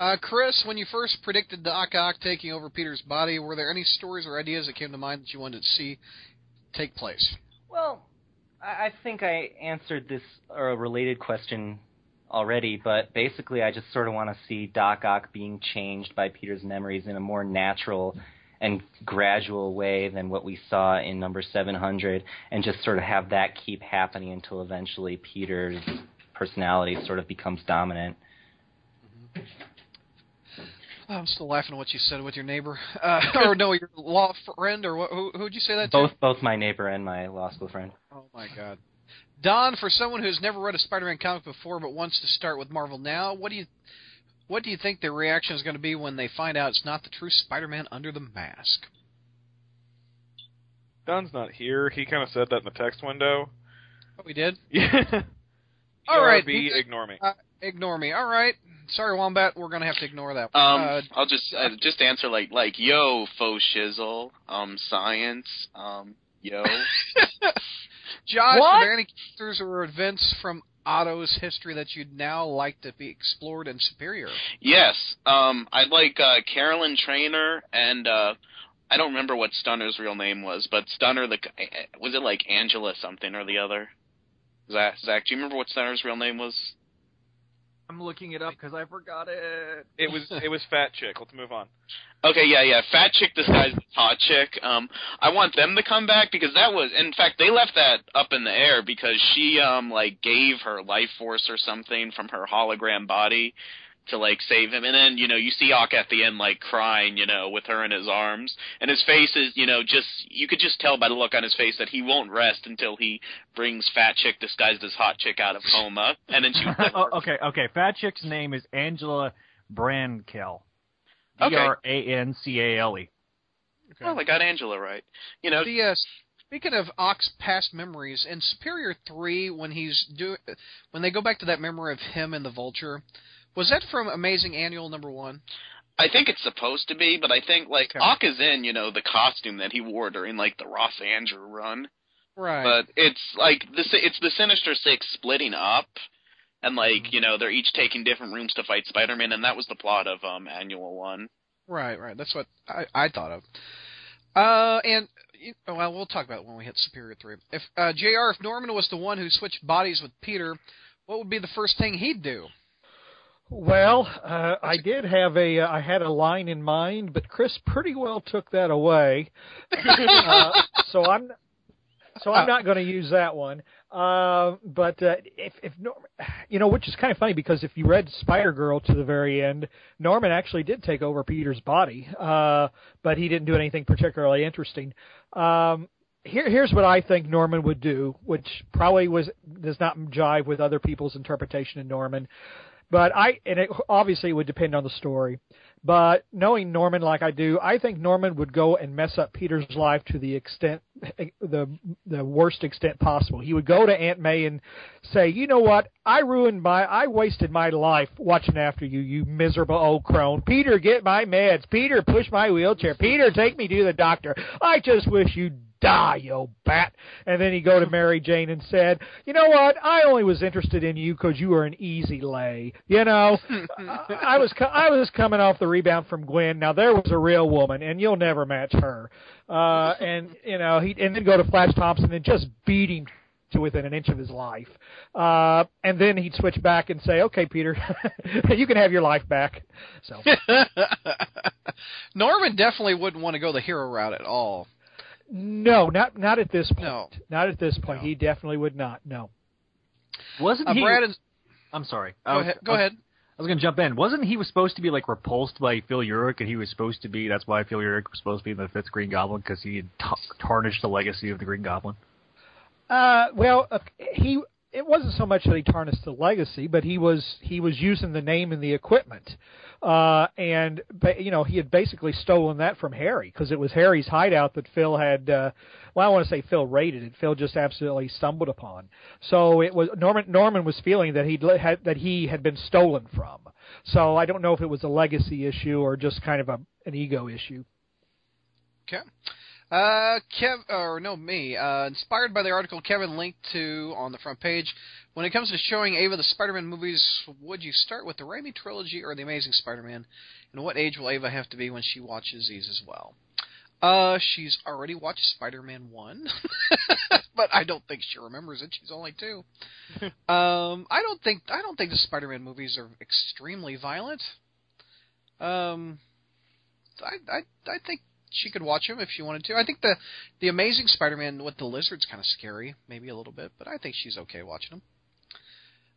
Uh, Chris, when you first predicted the Ock taking over Peter's body, were there any stories or ideas that came to mind that you wanted to see take place? Well, I think I answered this or a related question already, but basically, I just sort of want to see Doc Ock being changed by Peter's memories in a more natural and gradual way than what we saw in number 700, and just sort of have that keep happening until eventually Peter's personality sort of becomes dominant. Oh, I'm still laughing at what you said with your neighbor, uh, <laughs> <laughs> or no, your law friend, or what, who who'd you say that to? Both both my neighbor and my law school friend. Oh my God, Don, for someone who's never read a Spider-Man comic before but wants to start with Marvel now, what do you what do you think their reaction is going to be when they find out it's not the true Spider-Man under the mask? Don's not here. He kind of said that in the text window. Oh we did. <laughs> Yeah. All right. BRB, ignore me. Uh, ignore me. All right. Sorry, Wombat. We're gonna have to ignore that. Um, Uh, I'll just uh, just answer like like yo faux shizzle um science um yo <laughs> Josh, What? are there any characters or events from Otto's history that you'd now like to be explored in Superior? yes um I'd like uh Carolyn Trainer and uh I don't remember what Stunner's real name was but Stunner the was it like Angela something or the other Zach Zach do you remember what Stunner's real name was I'm looking it up because I forgot it. It was it was fat chick. Let's move on. Okay, yeah, yeah. Fat chick disguised as hot chick. Um, I want them to come back because that was, in fact, they left that up in the air because she, um, like gave her life force or something from her hologram body to like save him, and then you know you see Ock at the end like crying, you know, with her in his arms, and his face is, you know, just you could just tell by the look on his face that he won't rest until he brings Fat chick disguised as hot chick out of coma, and then she. <laughs> oh, okay, okay. Fat chick's name is Angela Brancale. Okay. B R A N C A L E. Well, I got Angela right. You know, The, uh, speaking of Ock's past memories, in Superior Three, when he's do when they go back to that memory of him and the Vulture, was that from Amazing Annual Number One? I think it's supposed to be, but I think like Okay. Ock is in, you know, the costume that he wore during like the Ross Andru run. Right. But it's like the it's the Sinister Six splitting up, and like you know they're each taking different rooms to fight Spider-Man, and that was the plot of um Annual One. Right, right. That's what I, I thought of. Uh, and well, we'll talk about it when we hit Superior Three. If uh, Jr. If Norman was the one who switched bodies with Peter, what would be the first thing he'd do? Well, uh, I did have a uh, I had a line in mind, but Chris pretty well took that away. uh, so I'm so I'm not going to use that one. Uh, but uh, if if Norman, you know, which is kind of funny because if you read Spider Girl to the very end, Norman actually did take over Peter's body, uh, but he didn't do anything particularly interesting. Um, here, here's what I think Norman would do, which probably was does not jive with other people's interpretation of Norman. But I, and it obviously it would depend on the story. But knowing Norman like I do, I think Norman would go and mess up Peter's life to the extent, the the worst extent possible. He would go to Aunt May and say, "You know what? I ruined my, I wasted my life watching after you, you miserable old crone. Peter, get my meds. Peter, push my wheelchair. Peter, take me to the doctor. I just wish you'd die, old bat. And then he'd go to Mary Jane and said, you know what? I only was interested in you because you were an easy lay. You know, I, I was I was coming off the rebound from Gwen. Now there was a real woman, and you'll never match her. Uh, and you know, he and then go to Flash Thompson and just beat him to within an inch of his life. Uh, and then he'd switch back and say, okay, Peter, <laughs> you can have your life back. So. <laughs> Norman definitely wouldn't want to go the hero route at all. No, not not at this point. No. Not at this point. He definitely would not. No. Wasn't Uh, he? Brad is, I'm sorry. go was- ahead. Go I was- ahead. I was going to jump in. Wasn't he was supposed to be like repulsed by Phil Urich, and he was supposed to be? That's why Phil Urich was supposed to be in the fifth Green Goblin because he had t- tarnished the legacy of the Green Goblin. Uh, well, uh, he it wasn't so much that he tarnished the legacy, but he was he was using the name and the equipment, uh, and you know he had basically stolen that from Harry because it was Harry's hideout that Phil had. Uh, well, I want to say Phil raided it. Phil just absolutely stumbled upon. So it was Norman. Norman was feeling that he had that he had been stolen from. So I don't know if it was a legacy issue or just kind of a an ego issue. Okay. Uh, Kev, or no, me. Uh, inspired by the article Kevin linked to on the front page. When it comes to showing Ava the Spider-Man movies, would you start with the Raimi trilogy or the Amazing Spider-Man? And what age will Ava have to be when she watches these as well? Uh, she's already watched Spider-Man one, <laughs> but I don't think she remembers it. She's only two. <laughs> um, I don't think I don't think the Spider-Man movies are extremely violent. Um, I I I think she could watch them if she wanted to. I think the the Amazing Spider-Man with the lizard's kind of scary, maybe a little bit, but I think she's okay watching them.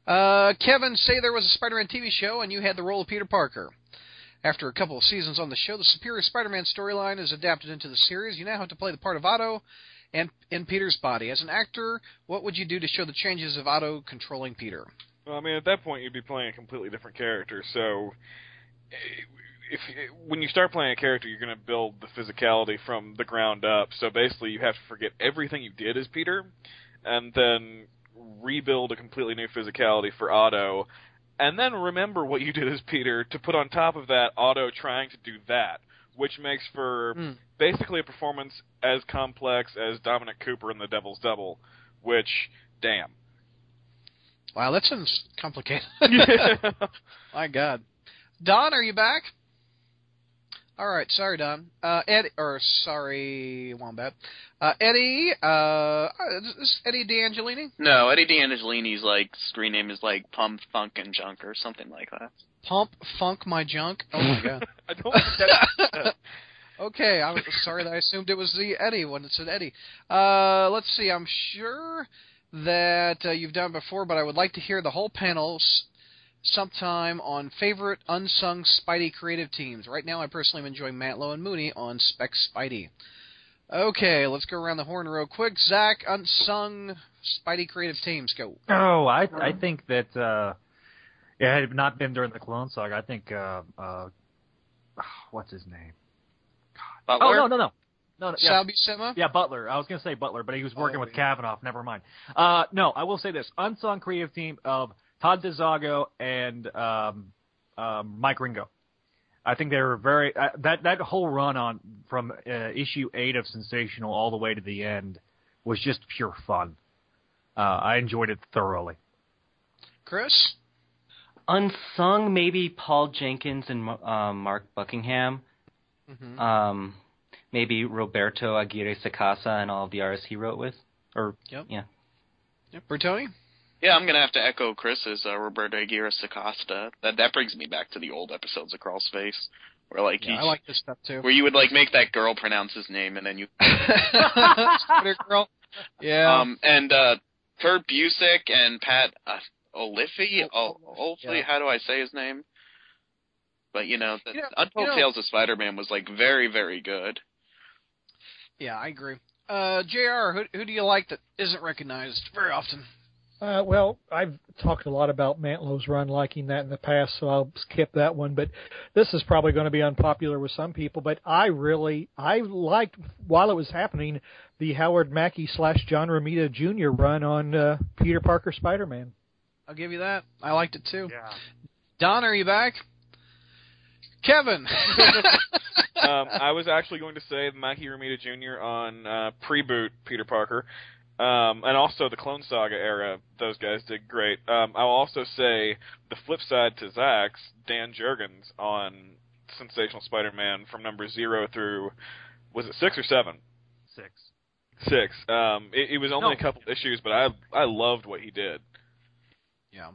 Uh, Kevin, say there was a Spider-Man TV show and you had the role of Peter Parker. After a couple of seasons on the show, the Superior Spider-Man storyline is adapted into the series. You now have to play the part of Otto and in Peter's body. As an actor, what would you do to show the changes of Otto controlling Peter? Well, I mean, at that point, you'd be playing a completely different character. So, eh, if when you start playing a character, you're going to build the physicality from the ground up. So basically, you have to forget everything you did as Peter, and then rebuild a completely new physicality for Otto, and then remember what you did as Peter to put on top of that Otto trying to do that, which makes for Hmm. basically a performance as complex as Dominic Cooper in The Devil's Double, which, damn. Wow, that sounds complicated. <laughs> <laughs> My God. Don, are you back? All right, sorry, Don. Uh, Eddie, or sorry, Wombat. Uh, Eddie, uh, is this Eddie D'Angelini? No, Eddie D'Angelini's like screen name is like Pump Funk and Junk or something like that. Pump Funk My Junk. Oh my God. <laughs> I don't think that's <laughs> okay, I'm sorry that I assumed it was the Eddie when it said Eddie. Uh, let's see. I'm sure that uh, you've done before, but I would like to hear the whole panel s- sometime on favorite unsung Spidey creative teams. Right now, I personally am enjoying Mantlo and Mooney on Spec Spidey. Okay, let's go around the horn real quick. Zach, unsung Spidey creative teams, go. Oh, I I think that uh yeah, had not been during the Clone Saga, I think uh uh what's his name? Oh Butler? no no no. No, no yeah. Sal Buscema? Yeah, Butler. I was going to say Butler, but he was working with Kavanagh. Never mind. Uh, no, I will say this: unsung creative team of Todd DeZago and um, um, Mike Ringo. I think they were very uh, that that whole run on from uh, issue eight of Sensational all the way to the end was just pure fun. Uh, I enjoyed it thoroughly. Chris? Unsung, maybe Paul Jenkins and um, Mark Buckingham. Mhm. Um, maybe Roberto Aguirre Sacasa and all of the artists he wrote with. Or Yep. yeah. Yep. Bertoni? Yeah, I'm gonna have to echo Chris's uh, Roberto Aguirre Sacasa. That that brings me back to the old episodes of Crawl Space, where like Yeah, I like this stuff too. where you would like make that girl pronounce his name and then you <laughs> Spider Girl. Yeah. um and uh Kurt Busiek and Pat uh, Olliffe. Oh, hopefully, Yeah. how do I say his name? But you know, the You know- Untold you know- Tales of Spider-Man was like very, very good. Yeah, I agree. Uh, Jr. Who who do you like that isn't recognized very often? Uh, well, I've talked a lot about Mantlo's run, liking that in the past, so I'll skip that one. But this is probably going to be unpopular with some people. But I really, I liked while it was happening the Howard Mackie slash John Romita Jr. run on uh, Peter Parker Spider-Man. I'll give you that. I liked it too. Yeah. Don, are you back? Kevin. <laughs> um, I was actually going to say Mackie Romita Jr. on uh, pre-boot Peter Parker, um, and also the Clone Saga era. Those guys did great. Um, I'll also say the flip side to Zach's Dan Jurgens on Sensational Spider-Man from number zero through was it six or seven? Six. Six. Um, it, it was only No. a couple issues, but I I loved what he did. yeah.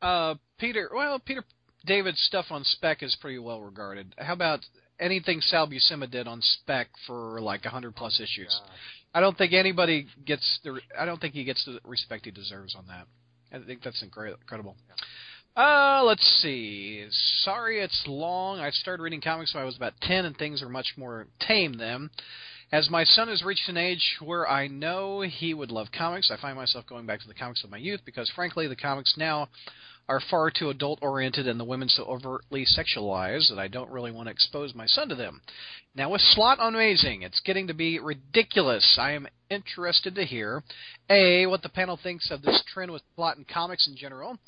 Uh, Peter. Well, Peter David's stuff on Spec is pretty well regarded. How about anything Sal Buscema did on Spec for like a hundred plus issues? I don't think anybody gets the. I don't think he gets the respect he deserves on that. I think that's incre- incredible. Uh, let's see. Sorry, it's long. I started reading comics when I was about ten, and things are much more tame then. As my son has reached an age where I know he would love comics, I find myself going back to the comics of my youth because, frankly, the comics now are far too adult oriented and the women so overtly sexualized that I don't really want to expose my son to them. Now, with Slott on Amazing, it's getting to be ridiculous. I am interested to hear A, what the panel thinks of this trend with plot in comics in general,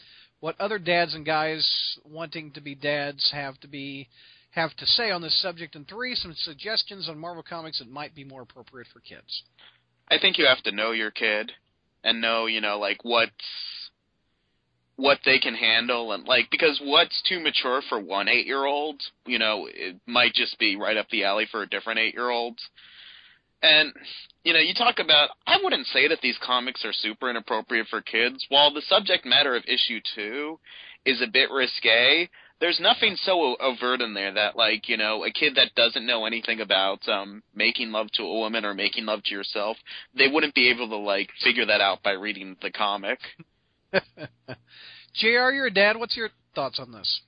what other dads and guys wanting to be dads have to be have to say on this subject, and three, some suggestions on Marvel Comics that might be more appropriate for kids. I think you have to know your kid and know, you know, like what's what they can handle and like because what's too mature for one eight year old, you know, it might just be right up the alley for a different eight year old. And you know, you talk about I wouldn't say that these comics are super inappropriate for kids. While the subject matter of issue two is a bit risque, there's nothing so overt in there that like you know a kid that doesn't know anything about um making love to a woman or making love to yourself they wouldn't be able to like figure that out by reading the comic <laughs> Jr., you're a dad. What's your thoughts on this?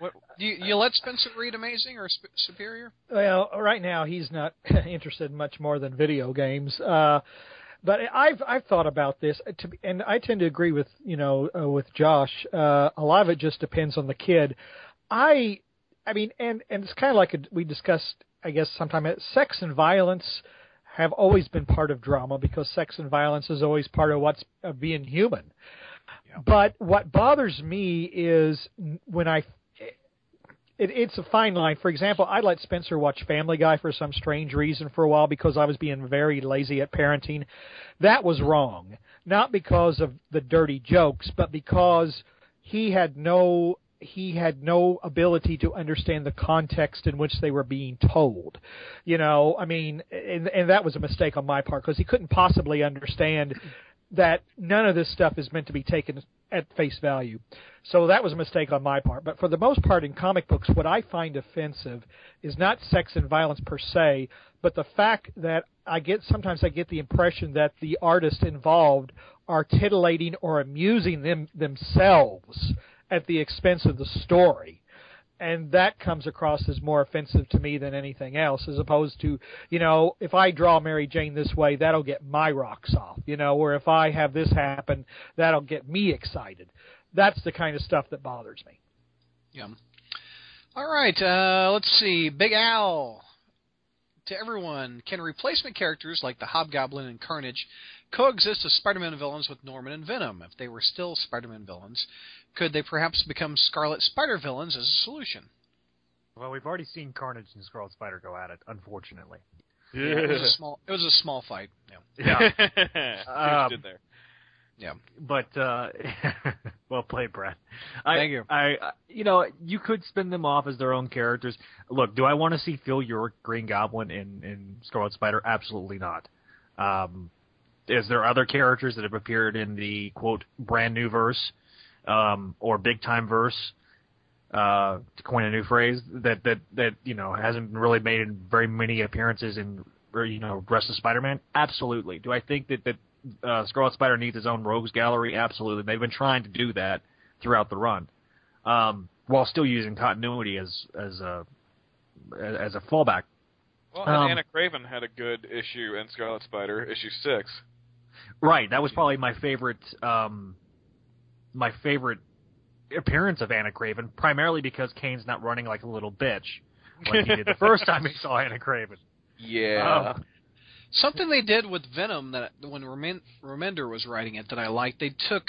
What do you, you let Spencer read Amazing or Sp- Superior? Well, right now he's not <laughs> interested in much more than video games. Uh, but I've I've thought about this, uh, and I tend to agree with you know uh, with Josh. Uh, a lot of it just depends on the kid. I I mean, and and it's kind of like a, we discussed, I guess, sometime. uh, Sex and violence have always been part of drama because sex and violence is always part of what's of being human. But what bothers me is when I it, it's a fine line. For example, I let Spencer watch Family Guy for some strange reason for a while because I was being very lazy at parenting. That was wrong. Not because of the dirty jokes, but because he had no he had no ability to understand the context in which they were being told. You know, I mean, and, and that was a mistake on my part because he couldn't possibly understand that none of this stuff is meant to be taken at face value. So that was a mistake on my part. But for the most part in comic books, what I find offensive is not sex and violence per se, but the fact that I get sometimes I get the impression that the artists involved are titillating or amusing them themselves at the expense of the story and that comes across as more offensive to me than anything else as opposed to you know if i draw mary jane this way that'll get my rocks off you know or if i have this happen that'll get me excited that's the kind of stuff that bothers me Yeah. All right. Uh, let's see. Big Al. To everyone, can replacement characters like the Hobgoblin and Carnage coexist as Spider-Man villains with Norman and Venom? If they were still Spider-Man villains, could they perhaps become Scarlet Spider villains as a solution? Well, we've already seen Carnage and Scarlet Spider go at it, unfortunately. yeah. it was a small. It was a small fight. Yeah. Yeah. <laughs> Um, there. Yeah. But uh <laughs> well played, Brad. I, Thank you. I, I you know, you could spin them off as their own characters. Look, do I want to see Phil Urich, Green Goblin, in in Scarlet Spider? Absolutely not. Um, is there other characters that have appeared in the quote brand new verse, um, or big time verse? Uh, to coin a new phrase that that that you know hasn't really made very many appearances in or, you know rest of Spider-Man. Absolutely. Do I think that that uh, Scarlet Spider needs his own rogues gallery? Absolutely. They've been trying to do that throughout the run, um, while still using continuity as as a as a fallback. Well, and Um, Ana Kraven had a good issue in Scarlet Spider, issue six. Right. That was probably my favorite. Um, my favorite appearance of Ana Kraven, primarily because Kaine's not running like a little bitch like he did the <laughs> first time he saw Ana Kraven. Yeah. Um, Something they did with Venom that when Remen- Remender was writing it that I liked, they took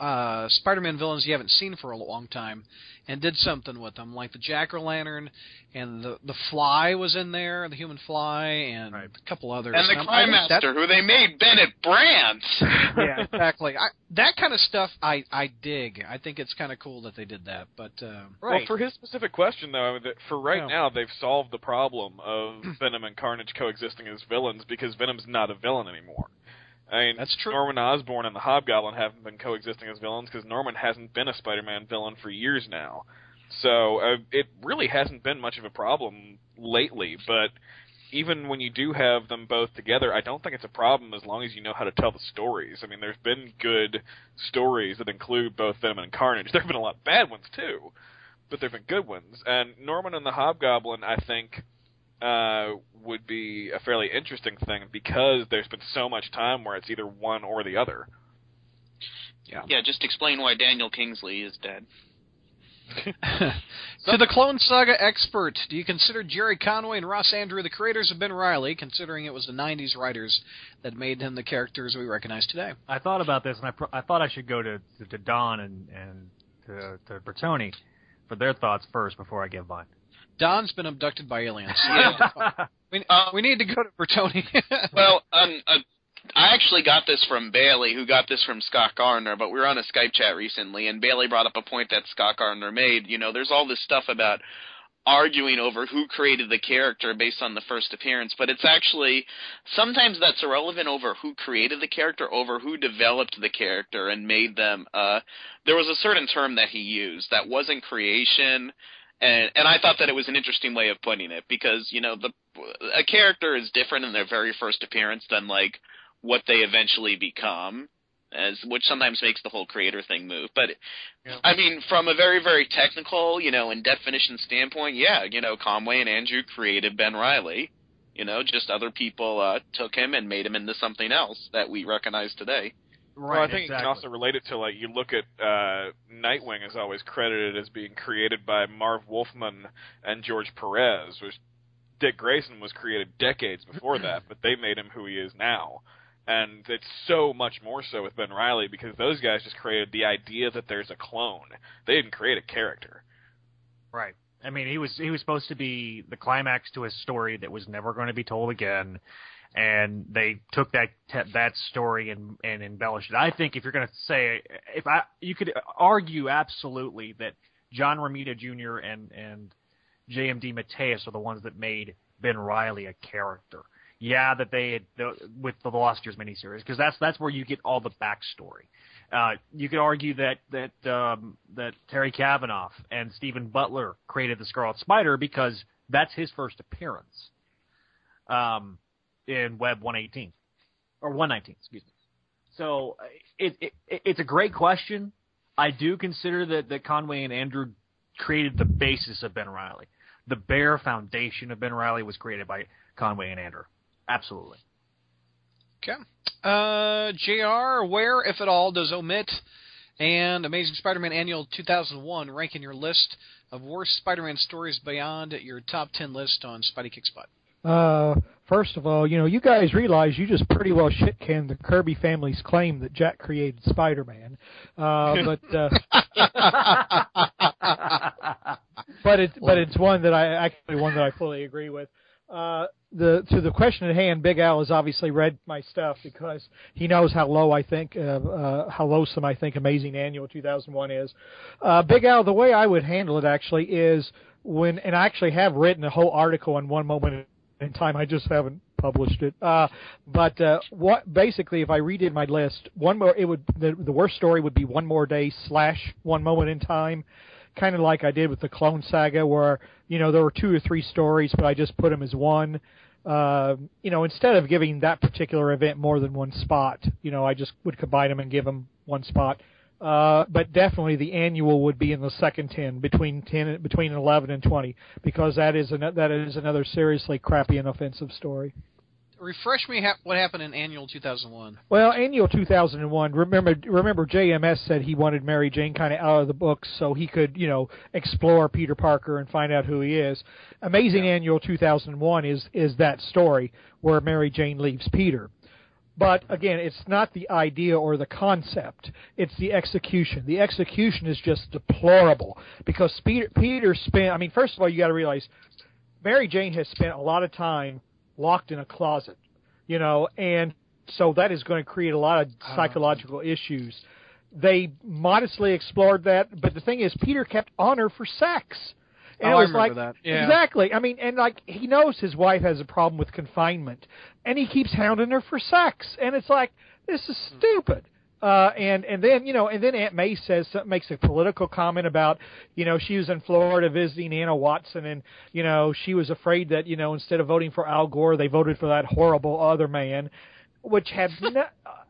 uh, Spider-Man villains you haven't seen for a long time and did something with them, like the Jack o' Lantern and the the Fly was in there, the Human Fly, and a couple others. And the Um, Crime I think Master, who they made Bennett Brunt. <laughs> yeah, <laughs> exactly. I, that kind of stuff I I dig. I think it's kind of cool that they did that. But uh, Well, for his specific question, though, I mean, that for right Yeah. now, they've solved the problem of <clears throat> Venom and Carnage coexisting as villains because Venom's not a villain anymore. I mean, That's true. Norman Osborn and the Hobgoblin haven't been coexisting as villains because Norman hasn't been a Spider-Man villain for years now. So uh, it really hasn't been much of a problem lately. But even when you do have them both together, I don't think it's a problem as long as you know how to tell the stories. I mean, there's been good stories that include both Venom and Carnage. <laughs> There have been a lot of bad ones too, but there've been good ones. And Norman and the Hobgoblin, I think, uh, would be a fairly interesting thing because there's been so much time where it's either one or the other. Yeah. Yeah, just explain why Daniel Kingsley is dead. <laughs> to the Clone Saga expert, do you consider Gerry Conway and Ross Andru the creators of Ben Reilly, considering it was the '90s writers that made him the characters we recognize today? I thought about this, and I pr- I thought I should go to to, to Don and and to to Bertoni for their thoughts first before I give mine. Don's been abducted by aliens. <laughs> We, need to, <laughs> we, we need to go to Bertoni. <laughs> well, um, uh, I actually got this from Bailey, who got this from Scott Gardner, but we were on a Skype chat recently, and Bailey brought up a point that Scott Gardner made. You know, there's all this stuff about arguing over who created the character based on the first appearance, but it's actually sometimes that's irrelevant over who created the character, over who developed the character and made them. Uh, there was a certain term that he used that wasn't creation, and and I thought that it was an interesting way of putting it because you know the a character is different in their very first appearance than like what they eventually become as which sometimes makes the whole creator thing move. But i mean from a very very technical you know and definition standpoint yeah you know conway and andru created ben reilly. You know just other people uh took him and made him into something else that we recognize today well, I think you can also relate it to like you look at uh, Nightwing is always credited as being created by Marv Wolfman and George Perez, which Dick Grayson was created decades before that, but they made him who he is now. And it's so much more so with Ben Reilly because those guys just created the idea that there's a clone. They didn't create a character. Right. I mean, he was he was supposed to be the climax to a story that was never going to be told again, and they took that that story and and embellished it. I think if you're going to say if I you could argue absolutely that John Romita Jr. and and J.M. DeMatteis are the ones that made Ben Reilly a character. Yeah, that they had the, with the Lost Years miniseries because that's that's where you get all the backstory. Uh, you could argue that that um, that Terry Kavanagh and Stephen Butler created the Scarlet Spider because that's his first appearance um, in Web 118 or 119, excuse me. So it, it it's a great question. I do consider that that Conway and Andru created the basis of Ben Reilly. The bare foundation of Ben Reilly was created by Conway and Andru. Absolutely. Okay. Uh, JR, where, if at all, does Omit and Amazing Spider-Man Annual 2001 rank in your list of worst Spider-Man stories beyond your top 10 list on Spidey Kicks Butt? Uh, first of all, you know, you guys realize you just pretty well shit canned the Kirby family's claim that Jack created Spider-Man. Uh, <laughs> but uh, but it's but it's one that I actually one that I fully agree with. Uh, the to the question at hand, Big Al has obviously read my stuff because he knows how low I think uh, uh, how loathsome I think Amazing Annual 2001 is. Uh, Big Al, the way I would handle it actually is when, and I actually have written a whole article on one moment in time. I just haven't published it. Uh, but uh, what basically, if I redid my list, one more it would the, the worst story would be one more day slash one moment in time, kind of like I did with the Clone Saga, where you know there were two or three stories, but I just put them as one. Uh, you know, instead of giving that particular event more than one spot, you know, I just would combine them and give them one spot. Uh, but definitely the annual would be in the second ten, between ten, between eleven and twenty, because that is an, that is another seriously crappy and offensive story. Refresh me ha- what happened in Annual 2001. Well, annual 2001. Remember, remember, JMS said he wanted Mary Jane kind of out of the books so he could, you know, explore Peter Parker and find out who he is. Amazing Annual 2001 is is that story where Mary Jane leaves Peter. But again, it's not the idea or the concept; it's the execution. The execution is just deplorable because Peter, Peter spent. I mean, first of all, you got to realize Mary Jane has spent a lot of time locked in a closet, you know, and so that is going to create a lot of ah. psychological issues. They modestly explored that, but the thing is, Peter kept on her for sex. And Oh, it I was remember like, that. Yeah. Exactly. I mean, and like he knows his wife has a problem with confinement, and he keeps hounding her for sex, and it's like this is stupid. Uh, and and then you know, and then Aunt May says makes a political comment about you know she was in Florida visiting Anna Watson, and you know she was afraid that you know instead of voting for Al Gore, they voted for that horrible other man, which had <laughs> no,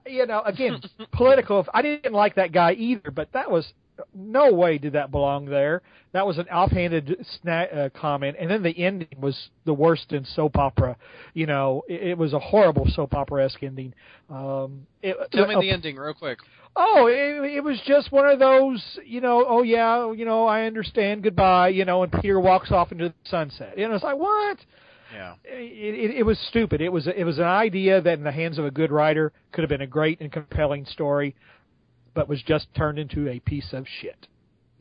you know again political. I didn't like that guy either, but that was no way did that belong there. That was an offhanded sna- uh, comment, and then the ending was the worst in soap opera. You know, it, it was a horrible soap opera esque ending. Um, it, Tell me uh, the ending real quick. Oh, it, it was just one of those, you know. Oh yeah, you know, I understand. Goodbye, you know. And Peter walks off into the sunset. And it's like, what? Yeah. It, it, it was stupid. It was it was an idea that in the hands of a good writer could have been a great and compelling story, but was just turned into a piece of shit.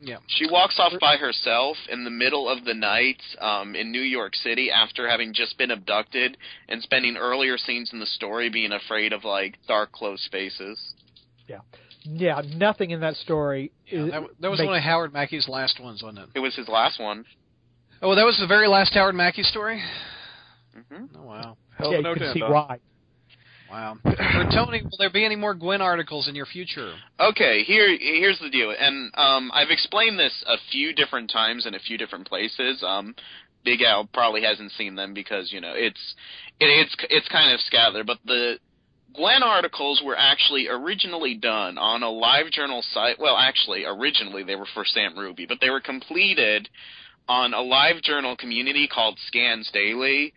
Yeah. She walks off by herself in the middle of the night um, in New York City after having just been abducted and spending earlier scenes in the story being afraid of like dark, closed spaces. Yeah, yeah. Nothing in that story. Yeah, That, that was makes- one of Howard Mackie's last ones, wasn't it? It was his last one. Oh, that was the very last Howard Mackey story. hmm Oh wow. Hell yeah, of a you can see why. Wow. <sighs> For Tony, will there be any more Gwen articles in your future? Okay, here here's the deal, and um, I've explained this a few different times in a few different places. Um, Big Al probably hasn't seen them because you know it's it, it's it's kind of scattered, but the Gwen articles were actually originally done on a live journal site. Well, actually, originally they were for Sam Ruby, but they were completed on a live journal community called Scans Daily.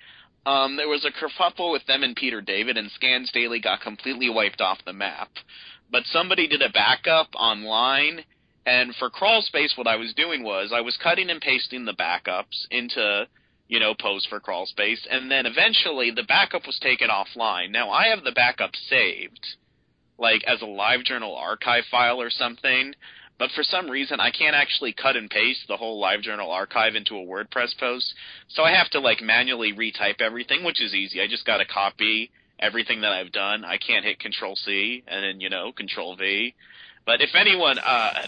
Um, there was a kerfuffle with them and Peter David, and Scans Daily got completely wiped off the map. But somebody did a backup online, and for Crawl Space, what I was doing was I was cutting and pasting the backups into you know, pose for crawl space, and then eventually the backup was taken offline. Now I have the backup saved, like as a LiveJournal archive file or something, but for some reason I can't actually cut and paste the whole LiveJournal archive into a WordPress post, so I have to like manually retype everything, which is easy. I just got to copy everything that I've done. I can't hit Control C and then you know Control V. But if anyone, uh,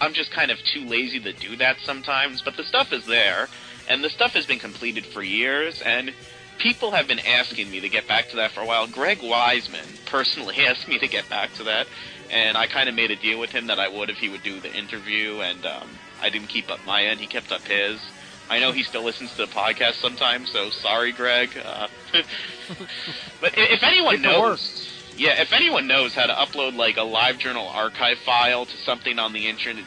I'm just kind of too lazy to do that sometimes. But the stuff is there, and the stuff has been completed for years, and people have been asking me to get back to that for a while. Greg Weisman personally <laughs> asked me to get back to that, and I kind of made a deal with him that I would if he would do the interview, and um, I didn't keep up my end. He kept up his. I know he still listens to the podcast sometimes, so sorry, Greg. Uh, <laughs> but if anyone knows. Yeah, if anyone knows how to upload like a LiveJournal archive file to something on the internet,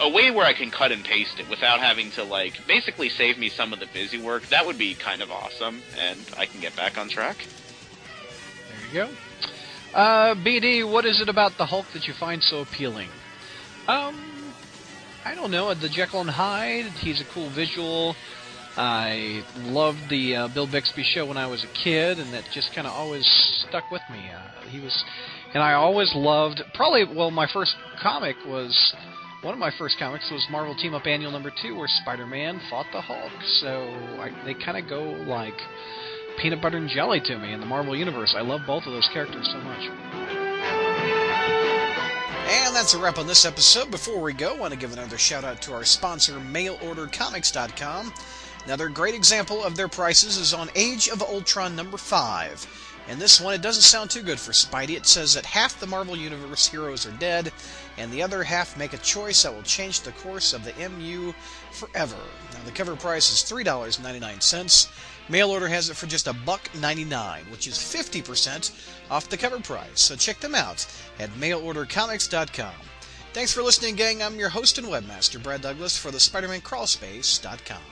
a way where I can cut and paste it without having to like basically save me some of the busy work, that would be kind of awesome, and I can get back on track. There you go. Uh, BD, what is it about the Hulk that you find so appealing? Um, I don't know. The Jekyll and Hyde. He's a cool visual. I loved the uh, Bill Bixby show when I was a kid, and that just kind of always stuck with me. Uh, he was, and I always loved. Probably, well, my first comic was one of my first comics was Marvel Team Up Annual Number Two, where Spider-Man fought the Hulk. So I, they kind of go like peanut butter and jelly to me in the Marvel universe. I love both of those characters so much. And that's a wrap on this episode. Before we go, I want to give another shout out to our sponsor, MailOrderComics.com. Another great example of their prices is on Age of Ultron number 5. And this one, it doesn't sound too good for Spidey. It says that half the Marvel Universe heroes are dead, and the other half make a choice that will change the course of the MU forever. Now, the cover price is $3.99. Mail order has it for just a buck 99, which is 50% off the cover price. So check them out at mailordercomics.com. Thanks for listening, gang. I'm your host and webmaster, Brad Douglas, for the SpiderManCrawlspace.com.